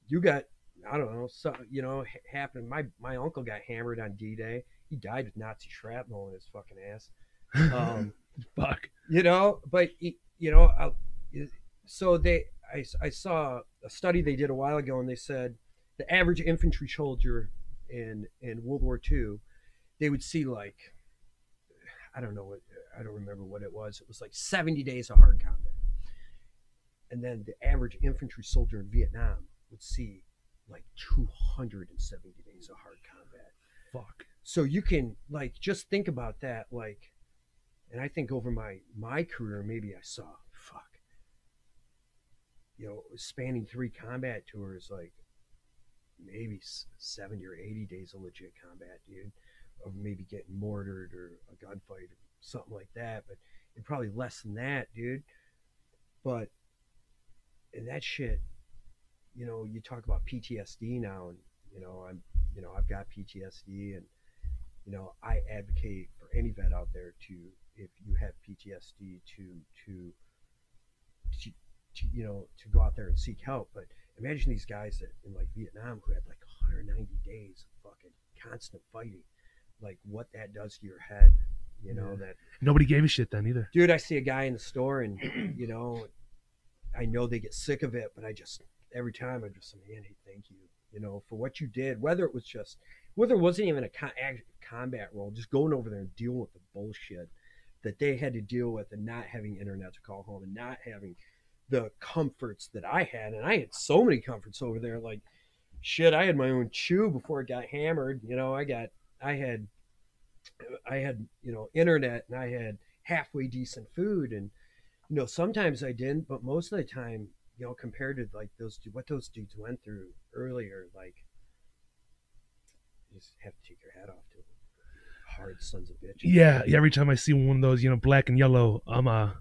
you got I don't know, so you know, happened. My my uncle got hammered on D Day. He died with Nazi shrapnel in his fucking ass. Um, Fuck. you know, but you know, I, so they I, I saw a study they did a while ago, and they said the average infantry soldier in in World War II, they would see like I don't know what I don't remember what it was. It was like 70 days of hard combat, and then the average infantry soldier in Vietnam would see like 270 days of hard combat Fuck. so you can like just think about that like and I think over my my career, maybe I saw fuck, you know, spanning three combat tours, like maybe seventy or eighty days of legit combat, dude, of maybe getting mortared or a gunfight or something like that, but it probably less than that, dude. But and that shit, you know, you talk about PTSD now, and you know, I'm, you know, I've got PTSD, and you know, I advocate for any vet out there to, if you have PTSD, to to, to, to you know, to go out there and seek help. But imagine these guys that in like Vietnam who had like 190 days of fucking constant fighting, like what that does to your head, you know, Yeah. that Nobody gave a shit then either. dude i see a guy in the store and you know i know they get sick of it but i just every time i'm just man hey thank you you know for what you did whether it was just whether it wasn't even a co- combat role just going over there and dealing with the bullshit that they had to deal with and not having internet to call home and not having the comforts that i had. And i had so many comforts over there. Like shit i had my own chew before it got hammered. You know i got i had i had you know internet and i had halfway decent food. And you know sometimes i didn't but most of the time you know compared to like those what those dudes went through earlier like you just have to take your hat off to them. Hard sons of bitches Yeah, yeah. Every time I see one of those, you know, black and yellow, I'm a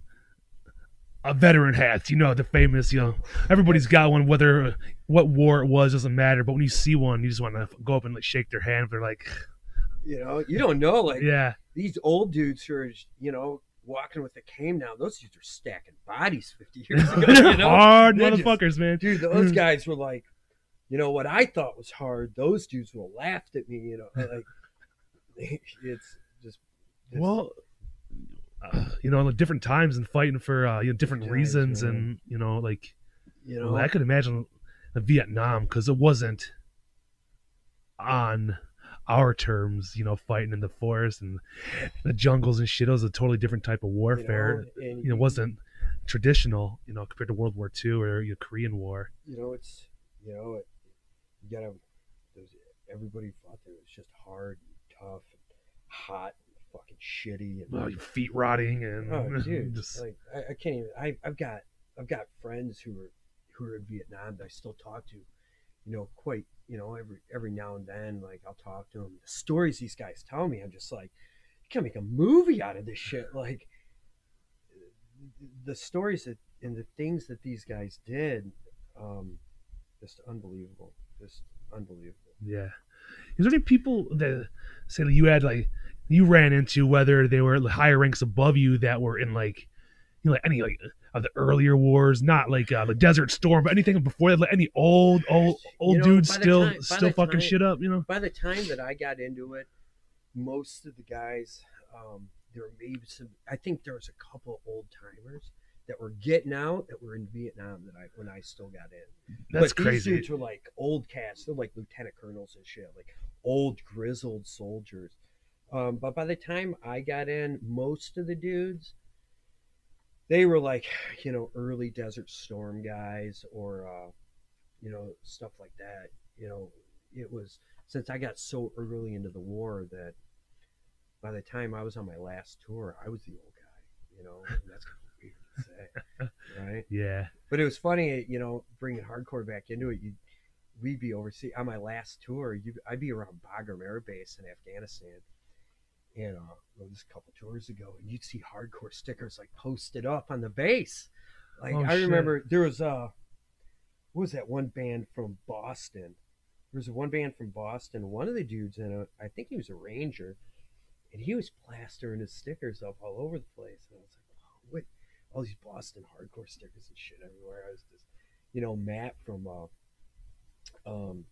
a veteran hats. You know, the famous. You know, everybody's got one. Whether what war it was doesn't matter. But when you see one, you just want to go up and like shake their hand. They're like, you know you don't know like yeah, these old dudes who are you know walking with a cane now those dudes are stacking bodies 50 years ago you know hard They just- motherfuckers, man. dude those mm. guys were like you know what i thought was hard those dudes have laughed at me you know like it's just just- Well, uh, you know, different times and fighting for uh, you know different Times, reasons, and you know, like you know well, I could imagine Vietnam because it wasn't on our terms, you know, fighting in the forest and the jungles and shit. It was a totally different type of you know, warfare. and You know, it wasn't traditional, you know, compared to World War II or you know, Korean War. you know it's you know it, you gotta everybody fought there it's just hard tough hot fucking shitty and Well, your feet rotting and oh dude just like I, I can't even I, I've got I've got friends who are who are in Vietnam that I still talk to you know quite you know every every now and then like I'll talk to them the stories these guys tell me I'm just like you can make a movie out of this shit. Like the stories that and the things that these guys did um just unbelievable just unbelievable. Yeah. Is there any people that say that you had like you ran into whether they were higher ranks above you that were in like you know like any like of the earlier wars, not like uh, the Desert Storm, but anything before that, like any old old old know, dudes still time- still fucking time- shit up, you know? by the time that I got into it, most of the guys, um, there were maybe some. I think there was a couple old timers that were getting out that were in Vietnam that I when I still got in. That's but crazy. These dudes were like old cats. They're like lieutenant colonels and shit, like old grizzled soldiers. Um, but by the time I got in, most of the dudes, they were like, you know, early Desert Storm guys or, uh, you know, stuff like that. You know, it was since I got so early into the war that by the time I was on my last tour, I was the old guy. You know, that's right? Yeah. But it was funny, you know, bringing hardcore back into it. You, we'd be overseas on my last tour. You, I'd be around Bagram Air Base in Afghanistan, and uh, well, this a couple tours ago, and you'd see hardcore stickers like posted up on the base. Like Oh, I shit. remember there was a what was that one band from Boston? There was one band from Boston. One of the dudes in it, I think he was a ranger, and he was plastering his stickers up all over the place. And I was like? All these Boston hardcore stickers and shit everywhere. I was just, you know, Matt from uh, um,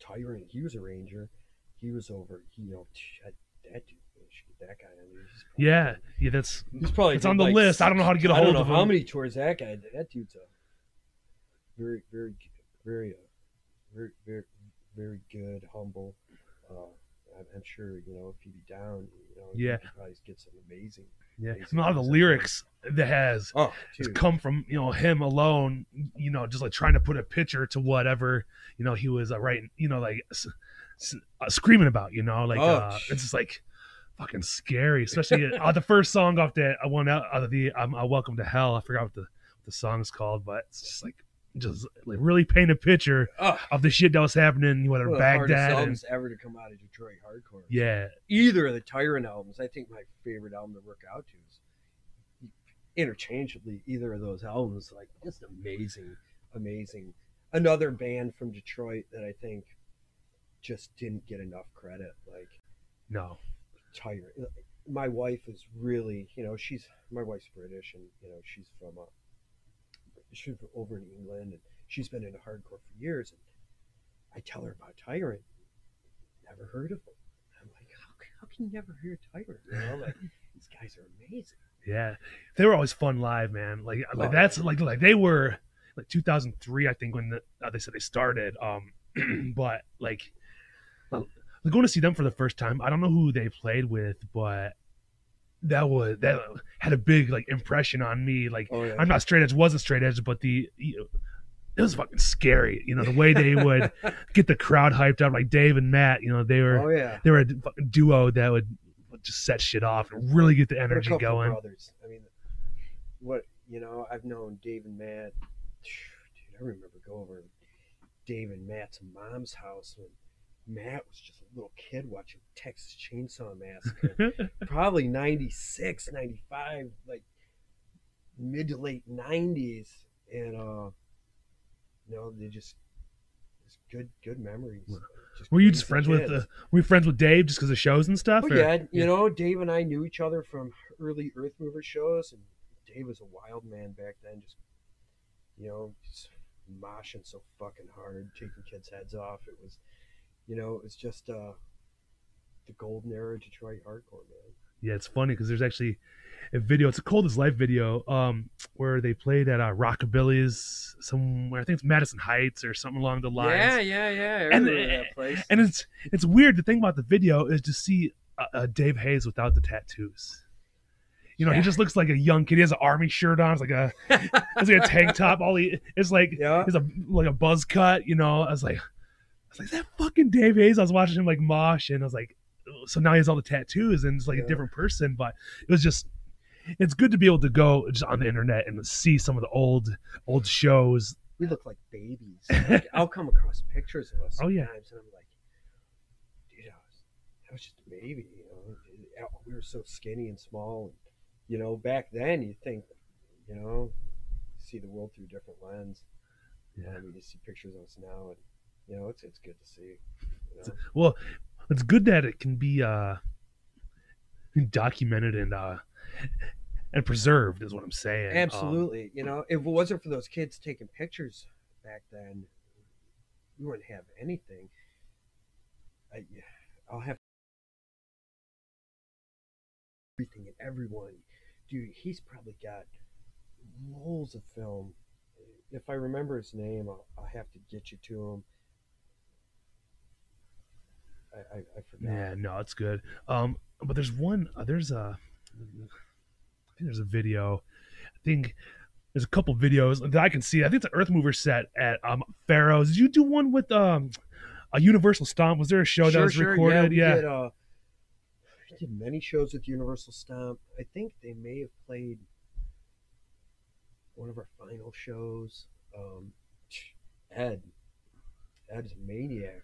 Tyrant. He was a ranger. He was over. He, you know, that, that dude. we should get That guy. I mean, probably- Yeah. Yeah, that's He's probably It's on the like list. I don't know how to get a I don't hold know of how him. many tours that guy did. That dude's a very, very, very, uh, very, very, very good, humble. Uh, I'm, I'm sure you know if he'd be down, you know, Yeah. he probably get some amazing. Yeah. A lot of the lyrics that has Oh, come from you know him alone you know just like trying to put a picture to whatever you know he was uh, writing you know like s- s- uh, screaming about you know like Oh, uh, it's just like fucking scary, especially uh, the first song off that I one out of the um, uh, Welcome to Hell. I forgot what the the song's called, but it's just like just like really paint a picture Oh, of the shit that was happening, whether one of the hardest Baghdad and albums ever to come out of Detroit hardcore. yeah, Either of the Tyrant albums, I think my favorite album to work out to is interchangeably either of those albums. Like just amazing, amazing. Another band from Detroit that I think just didn't get enough credit. Like no, Tyrant. My wife is really, you know, she's my wife's British, and you know, she's from uh, she's over in England, and she's been into hardcore for years. And I tell her about Tyrant, never heard of them. I'm like, how, can- how can you never hear Tyrant? You know, like these guys are amazing. yeah, they were always fun live, man. Like like Oh, that's yeah. like like they were like 2003, I think when the, uh, they said they started. Um, but like well, going to see them for the first time. I don't know who they played with, but that was that had a big like impression on me. Like Oh yeah. I'm not straight edge, wasn't straight edge, but the you know, it was fucking scary. You know the way they would get the crowd hyped up, like Dave and Matt. You know they were oh yeah. they were a fucking duo that would just set shit off and really get the energy going. Brothers. I mean, what you know, I've known Dave and Matt. Dude, I remember going over Dave and Matt's mom's house when Matt was just a little kid watching Texas Chainsaw Massacre. Probably 96, 95, like mid to late 90s. And, uh, you know, they just, it's good, good memories. Just Were you just friends with the? Were you friends with Dave just because of shows and stuff? Or- yeah, you know, Dave and I knew each other from early Earth Mover shows, and Dave was a wild man back then. Just, you know, just moshing so fucking hard, taking kids' heads off. It was, you know, it's just uh, the golden era of Detroit hardcore, man. Yeah, it's funny because there's actually a video. It's a Cold as Life video, um, where they played at uh, Rockabilly's somewhere. I think it's Madison Heights or something along the lines. Yeah, yeah, yeah. I And- remember that place. And it's it's weird. The thing about the video is to see uh, uh, Dave Hayes without the tattoos. You know, he just looks like a young kid. He has an army shirt on. It's like a it's like a tank top. All he it's like yeah, it's a like a buzz cut. You know, I was like, I was like, that fucking Dave Hayes? I was watching him like mosh, and I was like, so now he has all the tattoos and it's like Yeah. a different person. But it was just, it's good to be able to go just on the internet and see some of the old old shows. we look like babies. Like, I'll come across pictures of us Oh, yeah. and I'm like, dude, I was, I was just a baby. You know, we were so skinny and small. And, you know, back then you think, you know, you see the world through a different lens. Yeah. Um, you see pictures of us now, and you know, it's it's good to see. You know? Well, it's good that it can be uh documented and uh and preserved is what I'm saying. Um, Absolutely. you know, if it wasn't for those kids taking pictures back then, we wouldn't have anything. I, I'll have everything and everyone. Dude, he's probably got rolls of film. If I remember his name, I'll, I'll have to get you to him. I, I, I forgot. Yeah, no, it's good. Um, but there's one. Uh, there's a. I think there's a video. I think there's a couple videos that I can see. I think it's an Earth Mover set at um Pharaohs. Did you do one with um a Universal Stomp? Was there a show that was recorded? Yeah, Yeah, we did, uh, did many shows with Universal Stomp. I think they may have played one of our final shows. Um, Ed, Ed's a maniac.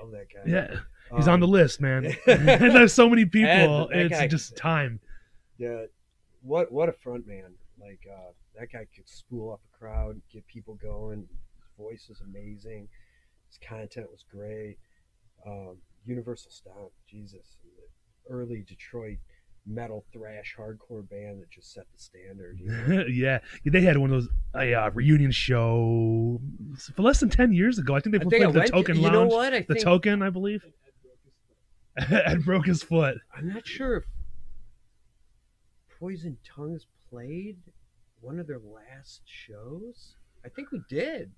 Love that guy. yeah. He's on the Um, list, man. there's so many people. it's guy- just time. Yeah, what what a front man! Like uh, that guy could spool up a crowd, get people going. His voice was amazing. His content was great. Um, Universal Stomp, Jesus, early Detroit metal thrash hardcore band that just set the standard. You know? yeah, they had one of those a uh, reunion show for less than ten years ago. I think they I played think the went. Token you Lounge. know what? I The think Token, I believe. And Ed broke his foot. and broke his foot. I'm not sure if Poison Tongues played one of their last shows. I think we did.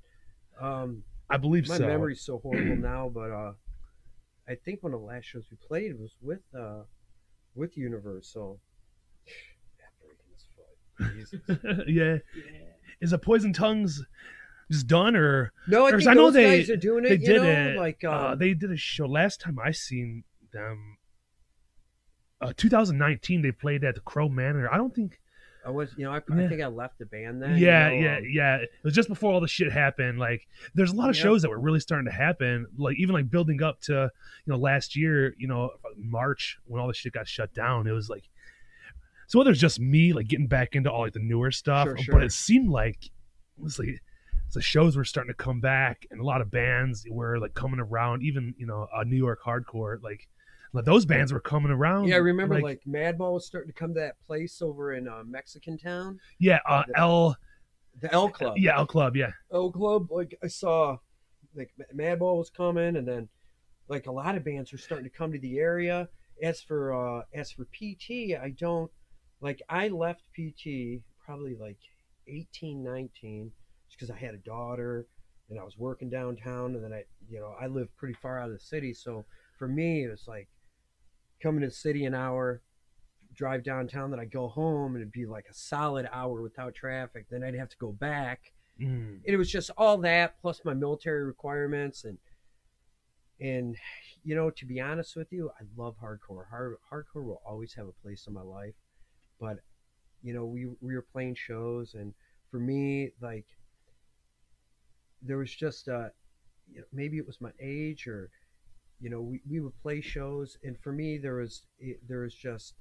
Um, I believe so. my so. memory's so horrible now, but uh, I think one of the last shows we played was with uh, with Universal. That breaking his foot. Jesus. yeah. Yeah. Is a Poison Tongues just done or No, I Or, think I know they- guys are doing it. they you did know, it? like uh, um, they did a show last time I seen them. uh, 2019 they played at the Crow Manor. I don't think. I was, you know, I, Yeah. I think I left the band then. you yeah, know, yeah, um, yeah. It was just before all the shit happened. Like, there's a lot of Yeah. shows that were really starting to happen. Like, even like building up to, you know, last year, you know, March when all the shit got shut down. It was like, so whether it's just me like getting back into all like the newer stuff, Sure, but it seemed like it was like the shows were starting to come back, and a lot of bands were like coming around. Even you know, uh, New York hardcore, like, like those bands were coming around. Yeah, I remember like, Madball was starting to come to that place over in uh, Mexican town, yeah, uh, L, the El Club. yeah, El Club, yeah. El Club. Like I saw, like Madball was coming, and then like a lot of bands were starting to come to the area. As for uh, as for PT, I don't like. I left PT probably like 18, 19, just because I had a daughter and I was working downtown, and then I, you know, I live pretty far out of the city, so for me it was like coming to the city an hour, drive downtown, then I'd go home, and it'd be like a solid hour without traffic. Then I'd have to go back Mm. and it was just all that plus my military requirements and and you know to be honest with you i love hardcore Hard, hardcore will always have a place in my life but you know we, we were playing shows and for me like there was just uh you know, maybe it was my age or you know we, we would play shows and for me there was it, there was just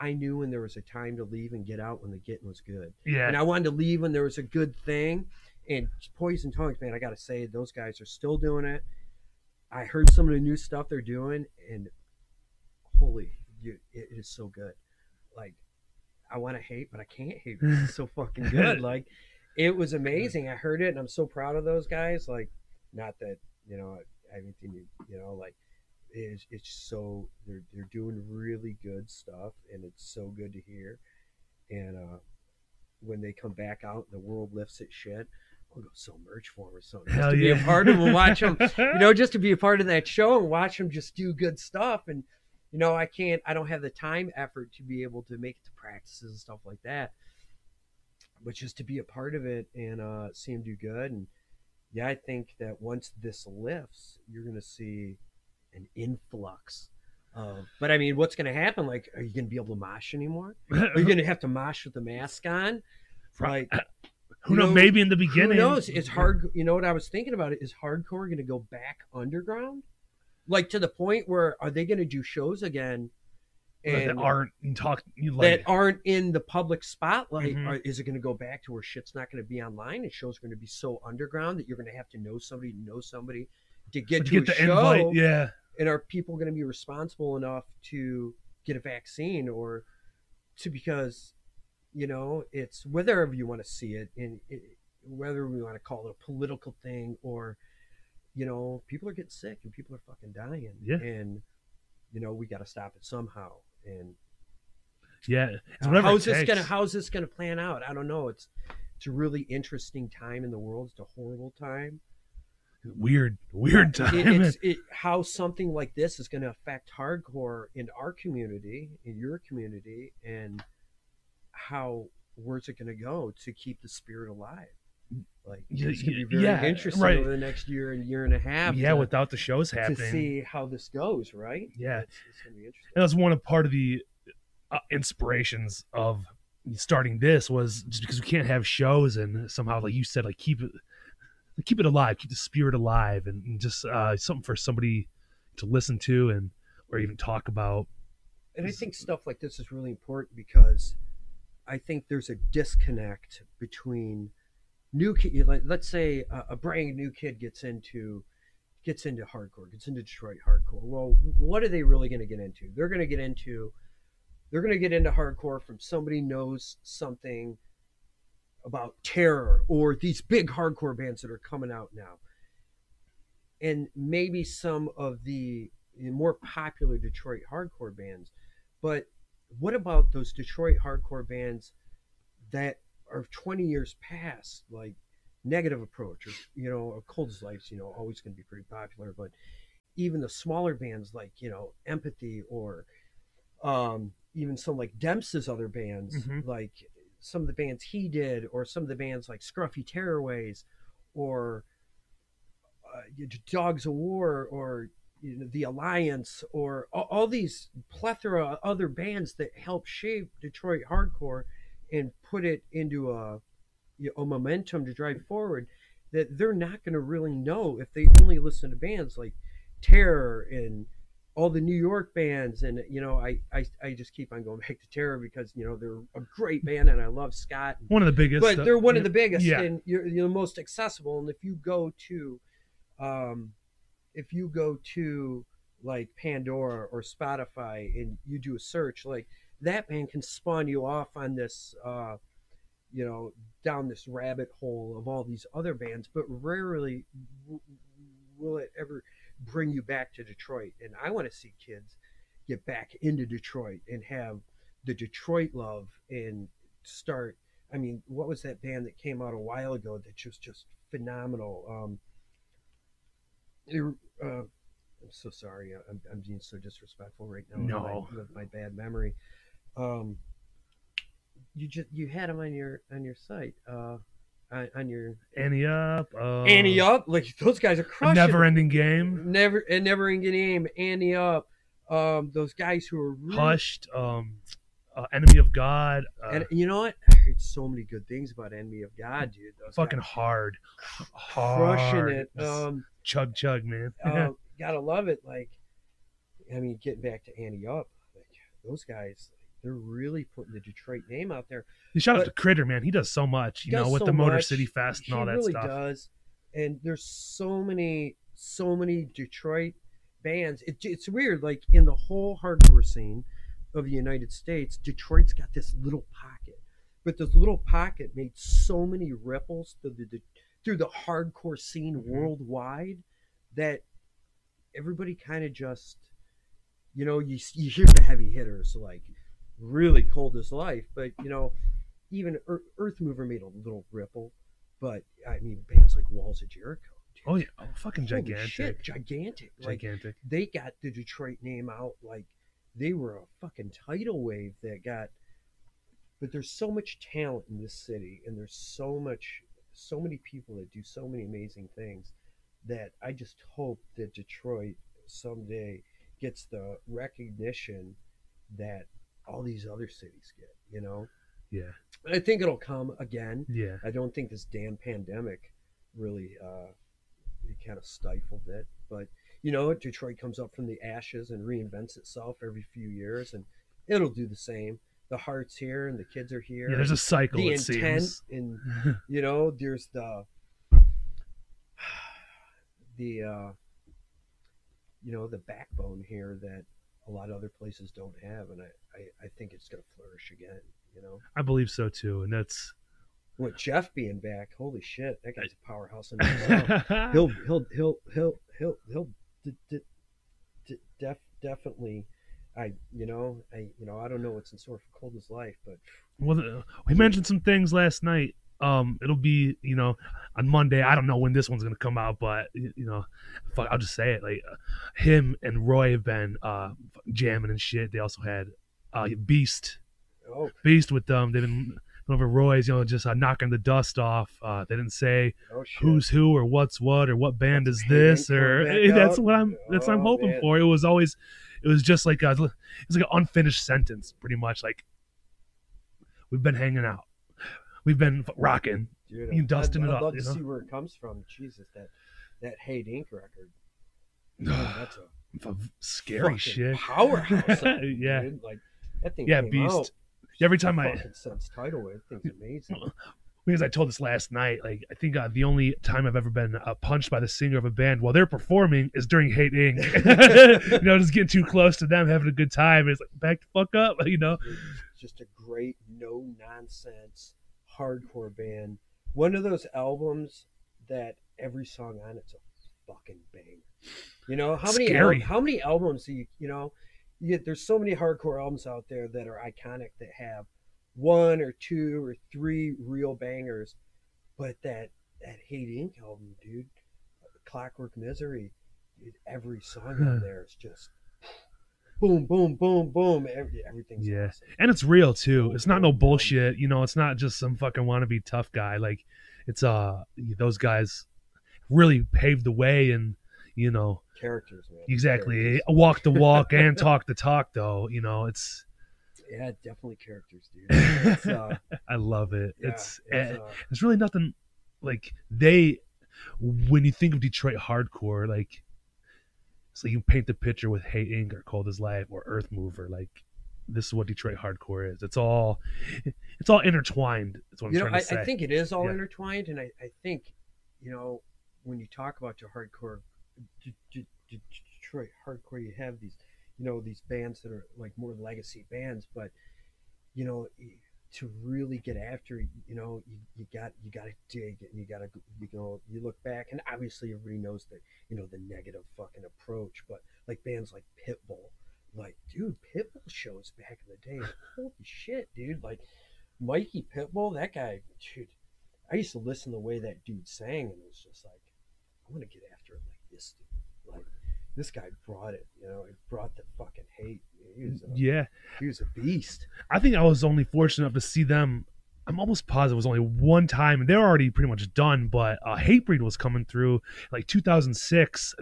i knew when there was a time to leave and get out when the getting was good Yeah, and I wanted to leave when there was a good thing. And Poison Tongues, man, I got to say, those guys are still doing it. I heard some of the new stuff they're doing, and holy, it is so good. Like, I want to hate, but I can't hate. It's so fucking good. Like, it was amazing. I heard it, and I'm so proud of those guys. Like, not that you know everything you you know like it's it's so they're they're doing really good stuff, and it's so good to hear. And uh, when they come back out and the world lifts its shit, I'll go sell merch for them or something. Just Hell to be a part of them, watch them, you know, just to be a part of that show and watch them just do good stuff. And you know, I can't, I don't have the time effort to be able to make it to practices and stuff like that. But just to be a part of it and uh, see them do good, and yeah, I think that once this lifts, you're gonna see an influx. Of, but I mean, what's gonna happen? Like, are you gonna be able to mosh anymore? Are you gonna have to mosh with the mask on? Like, Who knows? know, Maybe in the beginning. who knows? Is hard. You know what I was thinking about? It is hardcore going to go back underground, like to the point where are they going to do shows again? That aren't talk you that aren't in the public spotlight. Mhm. Or is it going to go back to where shit's not going to be online and shows going to be so underground that you're going to have to know somebody to know somebody to get to to, get a the show? invite. Yeah, and are people going to be responsible enough to get a vaccine or to because you know it's whether you want to see it and it, whether we want to call it a political thing or you know people are getting sick and people are fucking dying Yeah. and you know we got to stop it somehow and yeah. It's how's this gonna how's this gonna plan out i don't know it's it's a really interesting time in the world it's a horrible time weird, weird time. it, it's it, how something like this is going to affect hardcore in our community, in your community, and how where's it going to go to keep the spirit alive? Like Yeah, it's yeah, be very yeah, interesting right. over the next year and year and a half. yeah, to, without the shows happening, to see how this goes, right? Yeah. it's, it's going to be interesting. and that's one of part of the uh, inspirations of starting this was just because we can't have shows and somehow like you said like keep it keep it alive keep the spirit alive and, and just uh something for somebody to listen to and or even talk about And I think stuff like this is really important because I think there's a disconnect between new kid. Let's say a, a brand new kid gets into gets into hardcore, gets into Detroit hardcore. Well, what are they really going to get into? They're going to get into they're going to get into hardcore from somebody knows something about terror or these big hardcore bands that are coming out now and maybe some of the more popular Detroit hardcore bands. But what about those Detroit hardcore bands that are 20 years past, like Negative Approach or, you know, or Cold Life's, you know, always going to be pretty popular. But even the smaller bands like, you know, Empathy or um, even some like Demps's other bands, Mhm. like some of the bands he did, or some of the bands like Scruffy Tearaways or uh, Dogs of War or you know, the Alliance or all, all these plethora of other bands that helped shape Detroit hardcore and put it into a you know, a momentum to drive forward that they're not going to really know if they only listen to bands like Terror and all the New York bands and you know I, I I just keep on going back to Terror because you know they're a great band and I love Scott One of the biggest. but uh, they're one of the biggest Yeah. and you're, you're the most accessible and if you go to um if you go to like pandora or spotify and you do a search like that band can spawn you off on this uh you know down this rabbit hole of all these other bands but rarely w- will it ever bring you back to detroit and i want to see kids get back into detroit and have the detroit love and start I mean, what was that band that came out a while ago that was just phenomenal? Um, it- uh, I'm so sorry. I'm, I'm being so disrespectful right now with No. my, with my bad memory. Um, you just you had them on your on your site, uh, on, on your Annie up. Uh, Annie up. Like those guys are A crushing. never ending game. never and never in game. Annie up. Um, those guys who are really, Hushed. Um, uh, enemy of God. Uh, And you know what? I heard so many good things about Enemy of God, dude. Those fucking guys hard. Hard. crushing it. Um, chug chug, man. uh, gotta love it. Like, I mean, getting back to Annie Up, like those guys, they're really putting the Detroit name out there. You shout out to Critter, man. He does so much, you know, with so the Motor much. City Fest and he all that really stuff. does. And there's so many, so many Detroit bands. It, it's weird. Like in the whole hardcore scene of the United States, Detroit's got this little pocket, but this little pocket made so many ripples through the through the hardcore scene Mhm. worldwide that everybody kind of just, you know, you you hear the heavy hitters like really cold as life, but you know, even Earth, Mover made a little ripple, but I mean, bands like Walls of Jericho. dude, Oh yeah, oh, fucking gigantic, shit, gigantic! Like gigantic. they got the Detroit name out like they were a fucking tidal wave that got. But there's so much talent in this city, and there's so much, so many people that do so many amazing things, that I just hope that Detroit someday gets the recognition that all these other cities get. You know, Yeah, I think it'll come again. yeah. I don't think this damn pandemic really uh, it kind of stifled it. But you know, Detroit comes up from the ashes and reinvents itself every few years, and it'll do the same. The heart's here, and the kids are here. Yeah, there's a cycle. the it intent, seems. and you know, there's the the uh, you know the backbone here that a lot of other places don't have, and I I, I think it's going to flourish again. You know. I believe so too, and that's With Jeff being back, holy shit, that guy's a powerhouse in himself. he'll he'll he'll he'll he'll he'll d- d- d- def, definitely. I you know I you know I don't know what's in store for Cold as Life, but well, we mentioned some things last night. Um, it'll be you know on Monday. I don't know when this one's gonna come out, but you know, fuck, I'll just say it. Like uh, him and Roy have been uh jamming and shit. They also had uh Beast, oh Beast with them. They've been over Roy's, you know, just uh, knocking the dust off. Uh, they didn't say oh who's who or what's what or what band is this or back that's what I'm that's what I'm Oh, hoping man. for. It was always it was just like a, it was like an unfinished sentence, pretty much. Like we've been hanging out, we've been rocking. Dude, you dusting I'd, it I'd up, love to know? see where it comes from. Jesus, that that Hate Inc. record. Man, that's a Scary shit. powerhouse. Yeah. dude. like that thing. Yeah, Beast. out Every time I since tidal wave, thing's amazing. because I told this last night, like I think uh, the only time I've ever been uh, punched by the singer of a band while they're performing is during Hate Inc. you know, just getting too close to them, having a good time. It's like back the fuck up, you know. just a great no nonsense hardcore band. One of those albums that every song on it's a fucking banger. You know how many al- how many albums do you you know you get, there's so many hardcore albums out there that are iconic that have one or two or three real bangers, but that that Hate Inc. album, dude, Clockwork Misery, dude, every song on there is just boom, boom, boom, boom. Every, everything's Yeah. awesome. and it's real too. It's not no bullshit. You know, it's not just some fucking wannabe tough guy. Like it's uh those guys really paved the way, and you know, characters, man. exactly Characters. walk the walk and talk the talk though you know it's Yeah, definitely characters, dude. It's, uh, i love it yeah, it's it's, eh, uh, there's really nothing like they when you think of detroit hardcore like so you paint the picture with hate Inc. or cold as life or earth mover like this is what detroit hardcore is it's all it's all intertwined that's what i'm know, trying I, to say I think it is all Yeah. intertwined, and I, I think, you know, when you talk about your hardcore, D- D- D- Detroit hardcore, you have these, you know, these bands that are like more legacy bands, but you know, to really get after, it, you know, you, you got you got to dig and you got to you know you look back, and obviously everybody knows that you know the negative fucking approach, but like bands like Pitbull, like dude, Pitbull shows back in the day, holy shit, dude, like. Mikey Pitbull, that guy, dude. I used to listen to the way that dude sang, and it was just like, I'm gonna get after it like this dude. Like this guy brought it, you know. He brought the fucking hate. He was a, yeah he was a beast. I think I was only fortunate enough to see them. I'm almost positive it was only one time, and They're already pretty much done. But uh, Hatebreed was coming through like 2006.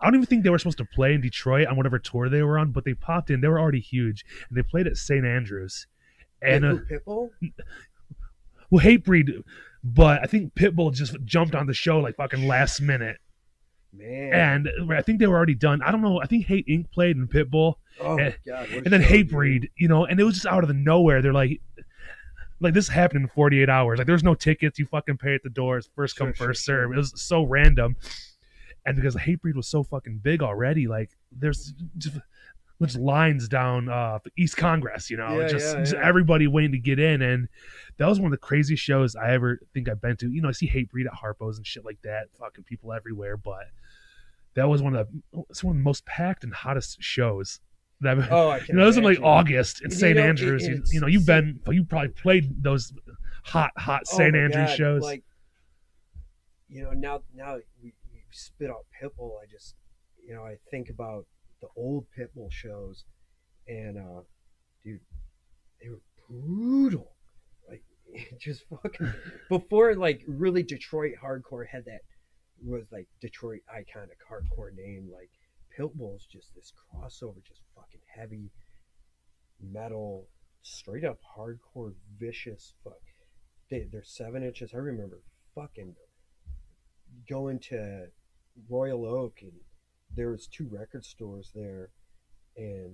I don't even think they were supposed to play in Detroit on whatever tour they were on, but they popped in. They were already huge, and they played at St. Andrews. And uh, Pitbull, well, Hatebreed, but I think Pitbull just jumped on the show like fucking last minute, man. and I think they were already done. I don't know. I think Hate Inc. played in Pitbull, oh and- god. and then show, dude. Hatebreed, you know, and it was just out of the nowhere. They're like, like this happened in 48 hours. Like there's no tickets. You fucking pay at the doors. First come, Sure, sure, first sure. serve. It was so random, and because Hatebreed was so fucking big already, like there's just, just lines down uh, East Congress. You know, Yeah, just, yeah, just yeah. everybody waiting to get in, and that was one of the craziest shows I ever think I've been to. You know, I see hate breed at Harpo's and shit like that. Fucking people everywhere, but. That was one of the it's one of the most packed and hottest shows that I've, Oh, I can you know, this is in like. August in You St. know, Andrews. you, you know, you've been, you probably played those hot, hot Oh St. Andrews God, shows. Like, you know, now now we, we spit out Pitbull. I just, you know, I think about the old Pitbull shows, and uh, dude, they were brutal. Like, just fucking before, like, really Detroit hardcore had that was like Detroit iconic hardcore name. Like, Pitbull's just this crossover, just fucking heavy metal, straight up hardcore, vicious fuck. They, they're seven inches. I remember fucking going to Royal Oak and there was two record stores there and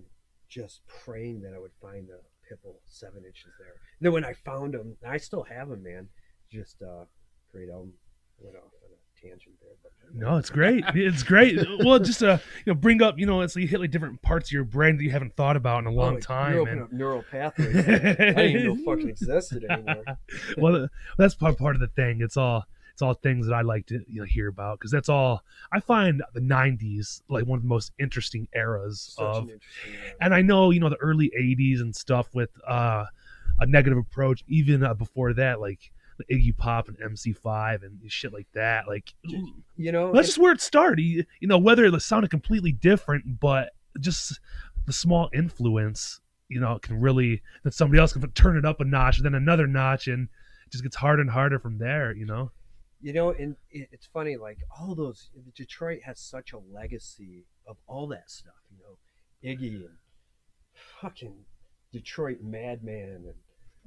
just praying that I would find the Pitbull seven inches there. And then when I found them, I still have them, man. Just uh, great album. Went off on a tangent there, but no, it's great. It's great. well, just to you know, bring up, you know, it's like you hit like different parts of your brain that you haven't thought about in a long Oh, time. You open and- up neural pathways. I didn't even know fucking existed anymore. well, that's part part of the thing. It's all it's all things that I like to you know hear about because that's all I find the '90s like one of the most interesting eras Such of an interesting. uh, and I know you know the early '80s and stuff with uh, a negative approach. Even uh, before that, like Iggy Pop and MC5 and shit like that. Like you know, that's just where it started. You, you know, whether it sounded completely different, but just the small influence, you know, can really that somebody else can turn it up a notch, and then another notch, and it just gets harder and harder from there. You know. You know, and it, it's funny, like all those Detroit has such a legacy of all that stuff, you know, Iggy and fucking Detroit Madman and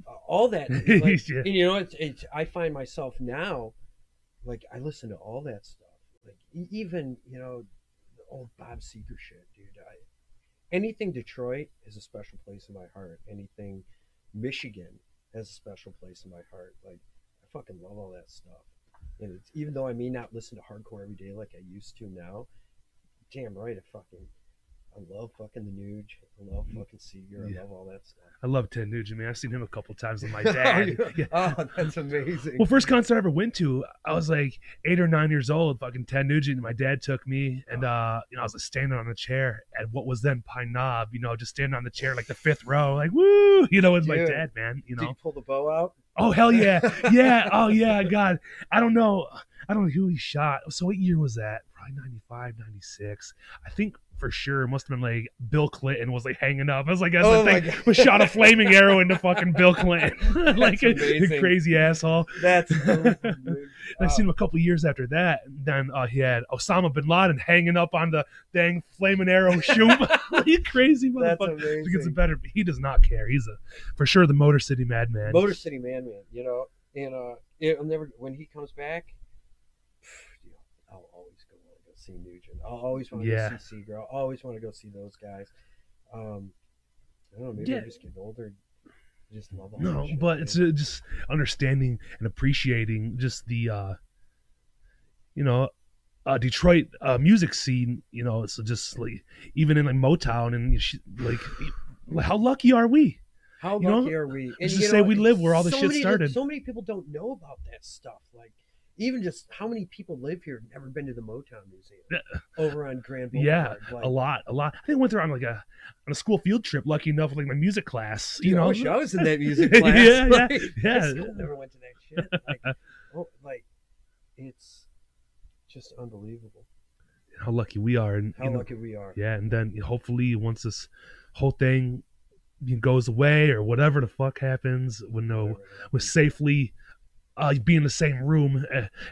uh, all that. Like, Yeah. and, you know, it's, it's I find myself now, like I listen to all that stuff, like even you know, the old Bob Seger shit, dude. I, anything Detroit is a special place in my heart. Anything Michigan has a special place in my heart. Like I fucking love all that stuff. And it's, even though I may not listen to hardcore every day like I used to now, damn right, I fucking I love fucking the Nuge. I love fucking Seger. Yeah. I love all that stuff. I love Ted Nugent, man. I've seen him a couple times with my dad. Yeah. Oh, that's amazing. Well, first concert I ever went to, I was like eight or nine years old. Fucking Ted Nugent. and My dad took me, and uh, you know, I was like, standing on a chair at what was then Pine Knob. You know, just standing on the chair like the fifth row, like woo. You know, with my Dude. dad, man. You Did know. you pull the bow out? Oh hell yeah, yeah. Oh yeah, God. I don't know. I don't know who he shot. So what year was that? Probably 95, 96. I think for sure. It must have been like Bill Clinton was like hanging up. I was like, that's Oh the thing. Was shot a flaming arrow into fucking Bill Clinton, like a, amazing. crazy asshole. That's awesome, dude. I seen him a couple years after that. Then uh, he had Osama bin Laden hanging up on the dang flaming arrow chute. you crazy motherfucker. He gets amazing. better. He does not care. He's a for sure the Motor City Madman. Motor City Man, man. You know, and uh, it'll never when he comes back. You know, I'll always go want to go see Nugent. I'll always want to Yeah. go see Seger. I'll always want to go see those guys. Um, I don't know. Maybe Yeah. I'm just getting older. I just love all No, shit, but it's uh, just understanding and appreciating just the, uh, you know, uh, Detroit uh, music scene. You know, so just like even in like Motown and like, how lucky are we? How you know, lucky are we? let's you just say we live where all this so shit many- started. So many people don't know about that stuff. Like, even just how many people live here have never been to the Motown Museum over on Grand Yeah, Boulevard. Like, a lot, a lot. I think I went there on like a on a school field trip. Lucky enough, like my music class. Dude, you know, I wish I was in that music class. Yeah, yeah, Like, yeah. I still never went to that shit. Like, oh, like it's just unbelievable how lucky we are, and how you know, lucky we are. yeah, and then hopefully once this whole thing goes away or whatever the fuck happens, when no. Happens. safely uh, be in the same room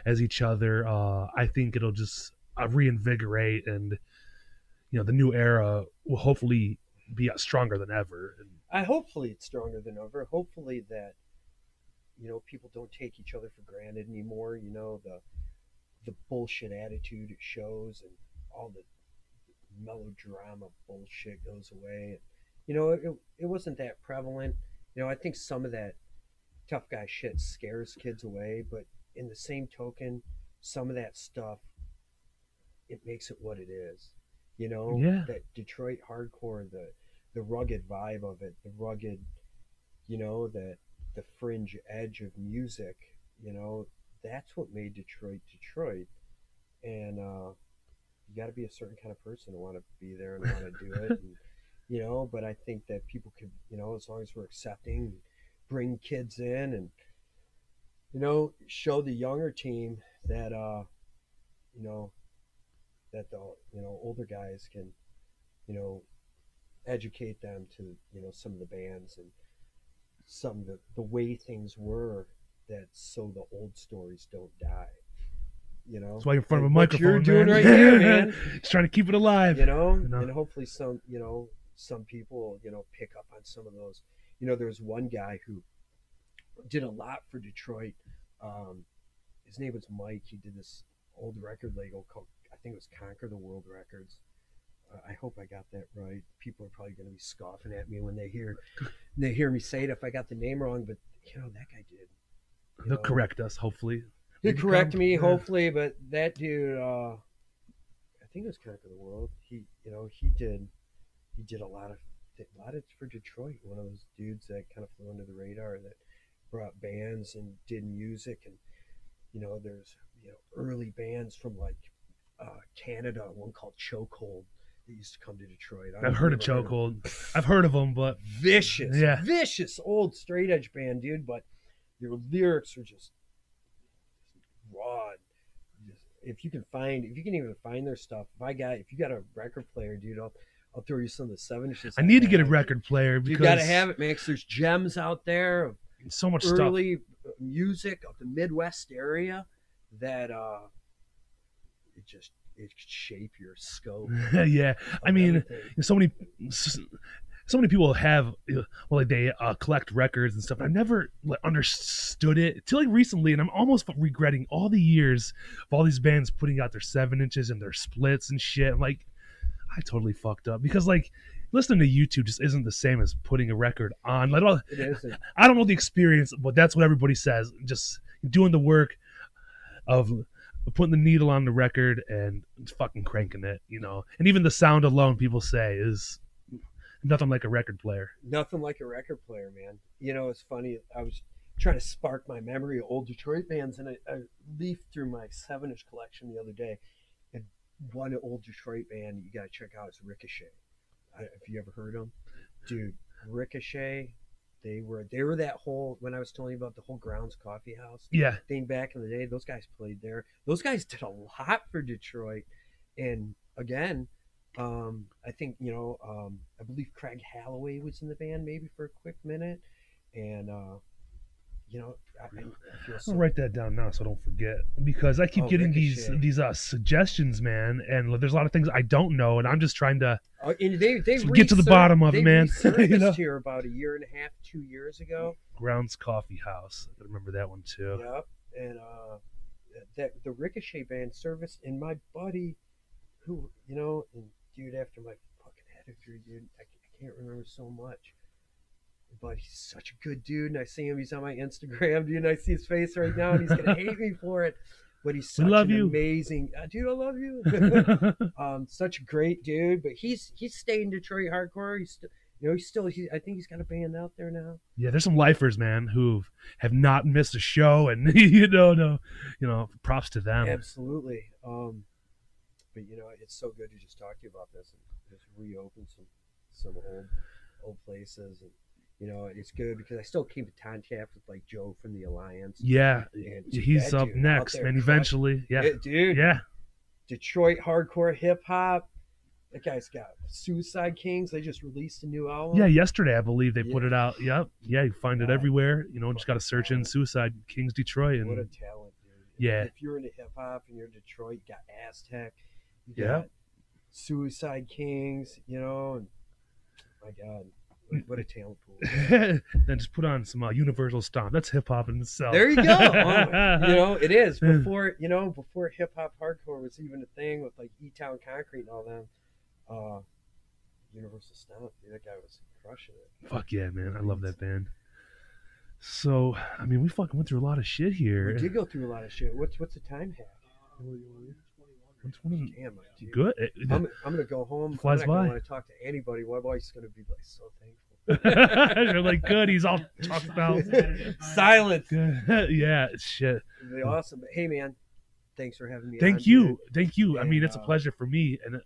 as each other, uh, I think it'll just uh, reinvigorate and you know the new era will hopefully be uh, stronger than ever. And I hopefully it's stronger than ever. Hopefully that you know people don't take each other for granted anymore. You know the the bullshit attitude it shows and all the melodrama bullshit goes away. You know it, it wasn't that prevalent. You know I think some of that tough guy shit scares kids away, but in the same token, some of that stuff it makes it what it is. You know Yeah. that Detroit hardcore the the rugged vibe of it, the rugged, you know, that the fringe edge of music, you know, that's what made Detroit Detroit. And uh, you got to be a certain kind of person to want to be there and want to do it, and, you know. But I think that people could, you know, as long as we're accepting, bring kids in, and you know, show the younger team that, uh, you know, that the you know older guys can, you know, educate them to you know some of the bands and some of the, the way things were that so the old stories don't die you know that's why you're in front of a microphone. you're doing man. right here man Just trying to keep it alive. you know know. and hopefully some you know some people you know pick up on some of those you know there was one guy who did a lot for detroit um, his name was mike he did this old record label called i think it was conquer the world records uh, i hope i got that right people are probably going to be scoffing at me when they hear they hear me say it if i got the name wrong but you know that guy did They'll know. correct us, hopefully. He'll Maybe correct come- me, yeah. hopefully, but that dude, uh, I think it was Conquer the World. He, you know, he did, he did a lot of, did a lot of for Detroit. One of those dudes that kind of flew under the radar that brought bands and did music, and you know, there's you know early bands from like uh, Canada, one called Chokehold that used to come to Detroit. I I've heard of Chokehold. I've heard of them, but vicious, Yeah. vicious old straight edge band, dude. But your lyrics are just raw. If you can find, if you can even find their stuff, if I got, if you got a record player, dude, I'll, I'll throw you some of the seven inches. I need to get a record player You because got to have it, man. there's gems out there so much stuff. early music of the Midwest area that uh, it just it shape your scope. yeah, I mean, everything. so many so many people have well like they uh, collect records and stuff i never like, understood it till like recently and i'm almost regretting all the years of all these bands putting out their seven inches and their splits and shit I'm like i totally fucked up because like listening to youtube just isn't the same as putting a record on it is. i don't know the experience but that's what everybody says just doing the work of putting the needle on the record and fucking cranking it you know and even the sound alone people say is nothing like a record player nothing like a record player, man. You know, it's funny. I was trying to spark my memory of old Detroit bands, and I, I leafed through my seven inch collection the other day, one old Detroit band you got to check out is Ricochet. I, if you ever heard them, dude, Ricochet. They were they were that whole when I was telling you about the whole Grounds Coffee House yeah thing back in the day. Those guys played there. Those guys did a lot for Detroit, and again, Um, I think you know. Um, I believe Craig Holloway was in the band maybe for a quick minute, and uh, you know, I, I feel so I'll write that down now so I don't forget because I keep Oh, getting these Ricochet. these uh, suggestions, man, and there's a lot of things I don't know, and I'm just trying to. Oh, and they they get to the bottom of it, man. resurfaced You know? here about a year and a half, two years ago. Grounds Coffee House. I remember that one too. Yep. And uh, that the Ricochet band service and my buddy, who you know, and dude, after my fucking head through, dude, I, I can't remember so much. But he's such a good dude, and I see him. He's on my Instagram, dude. And I see his face right now, and he's gonna hate me for it. But he's such an you. amazing uh, dude. I love you. um, such a great dude. But he's he's stayed in Detroit hardcore. He's still, you know, he's still. He, I think he's got a band out there now. yeah, there's some lifers, man, who have not missed a show, and you know, no, you know, props to them. Absolutely. Um, but you know, it's so good to just talk to you about this and just reopen some some old old places, and you know, it's good because I still keep in contact with like Joe from the Alliance. Yeah, And he's up next, and Eventually, yeah, Yeah, dude. yeah. Detroit hardcore hip hop. That guy's got Suicide Kings. They just released a new album. Yeah, yesterday I believe they put it out. Yep. Yeah, you find it Wow. everywhere. You know, just got to search in Suicide Kings Detroit What a and talent, dude. Yeah. If you're into hip hop and you're in Detroit, you got Aztec. You Yeah. Suicide Kings, you know, and my God, what- what a talent pool. then just put on some uh, Universal Stomp. That's hip hop in itself. There you go. Oh, you know, it is before you know before hip hop hardcore was even a thing with like E Town Concrete and all them. Uh, Universal Stomp, dude, that guy was crushing it. Fuck yeah, man. I love that band. So, I mean, we fucking went through a lot of shit here. We did go through a lot of shit. What's what's the time hack? Which one? Damn, my dude. Good. It- I'm, I'm gonna go home. Flies I'm not gonna by. want to talk to anybody. My wife's gonna be like so thankful. You're like, good. He's all talked about. Silence. Good. yeah, shit. It'd be awesome. But hey, man, thanks for having me. on, Thank dude. you. Thank you. I And, mean, it's a uh, pleasure for me and, uh,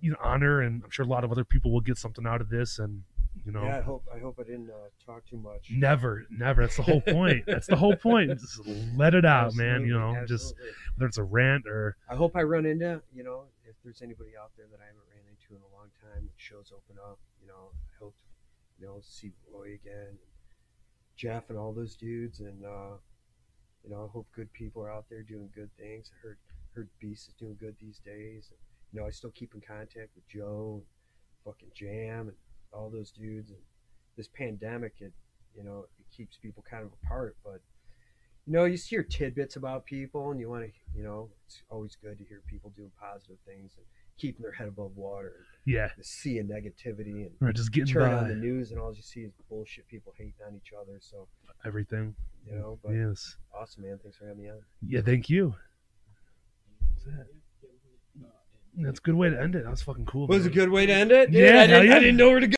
you know, honor. And I'm sure a lot of other people will get something out of this. And, you know, Yeah, I hope I hope I didn't uh, talk too much. never, never. That's the whole point. That's the whole point. Just let it out, man. You Absolutely, know, just whether it's a rant or I hope I run into you know if there's anybody out there that I haven't ran into in a long time. Shows open up, you know, I hope you know see Roy again, Jeff, and all those dudes, and uh, you know, I hope good people are out there doing good things. I heard heard Beast is doing good these days. And, you know, I still keep in contact with Joe, and fucking Jam, and all those dudes. And this pandemic, it you know, it keeps people kind of apart, but you know, you just hear tidbits about people, and you want to, you know, it's always good to hear people doing positive things and keeping their head above water yeah, and seeing negativity and or just getting turn by on the news and all you see is bullshit, people hating on each other. So everything. you know, but Yes. awesome, man. Thanks for having me on. Yeah. Thank you. That's a good way to end it. That was fucking cool. Was a good way to end it. Yeah, I, didn't, yeah. I didn't know where to go.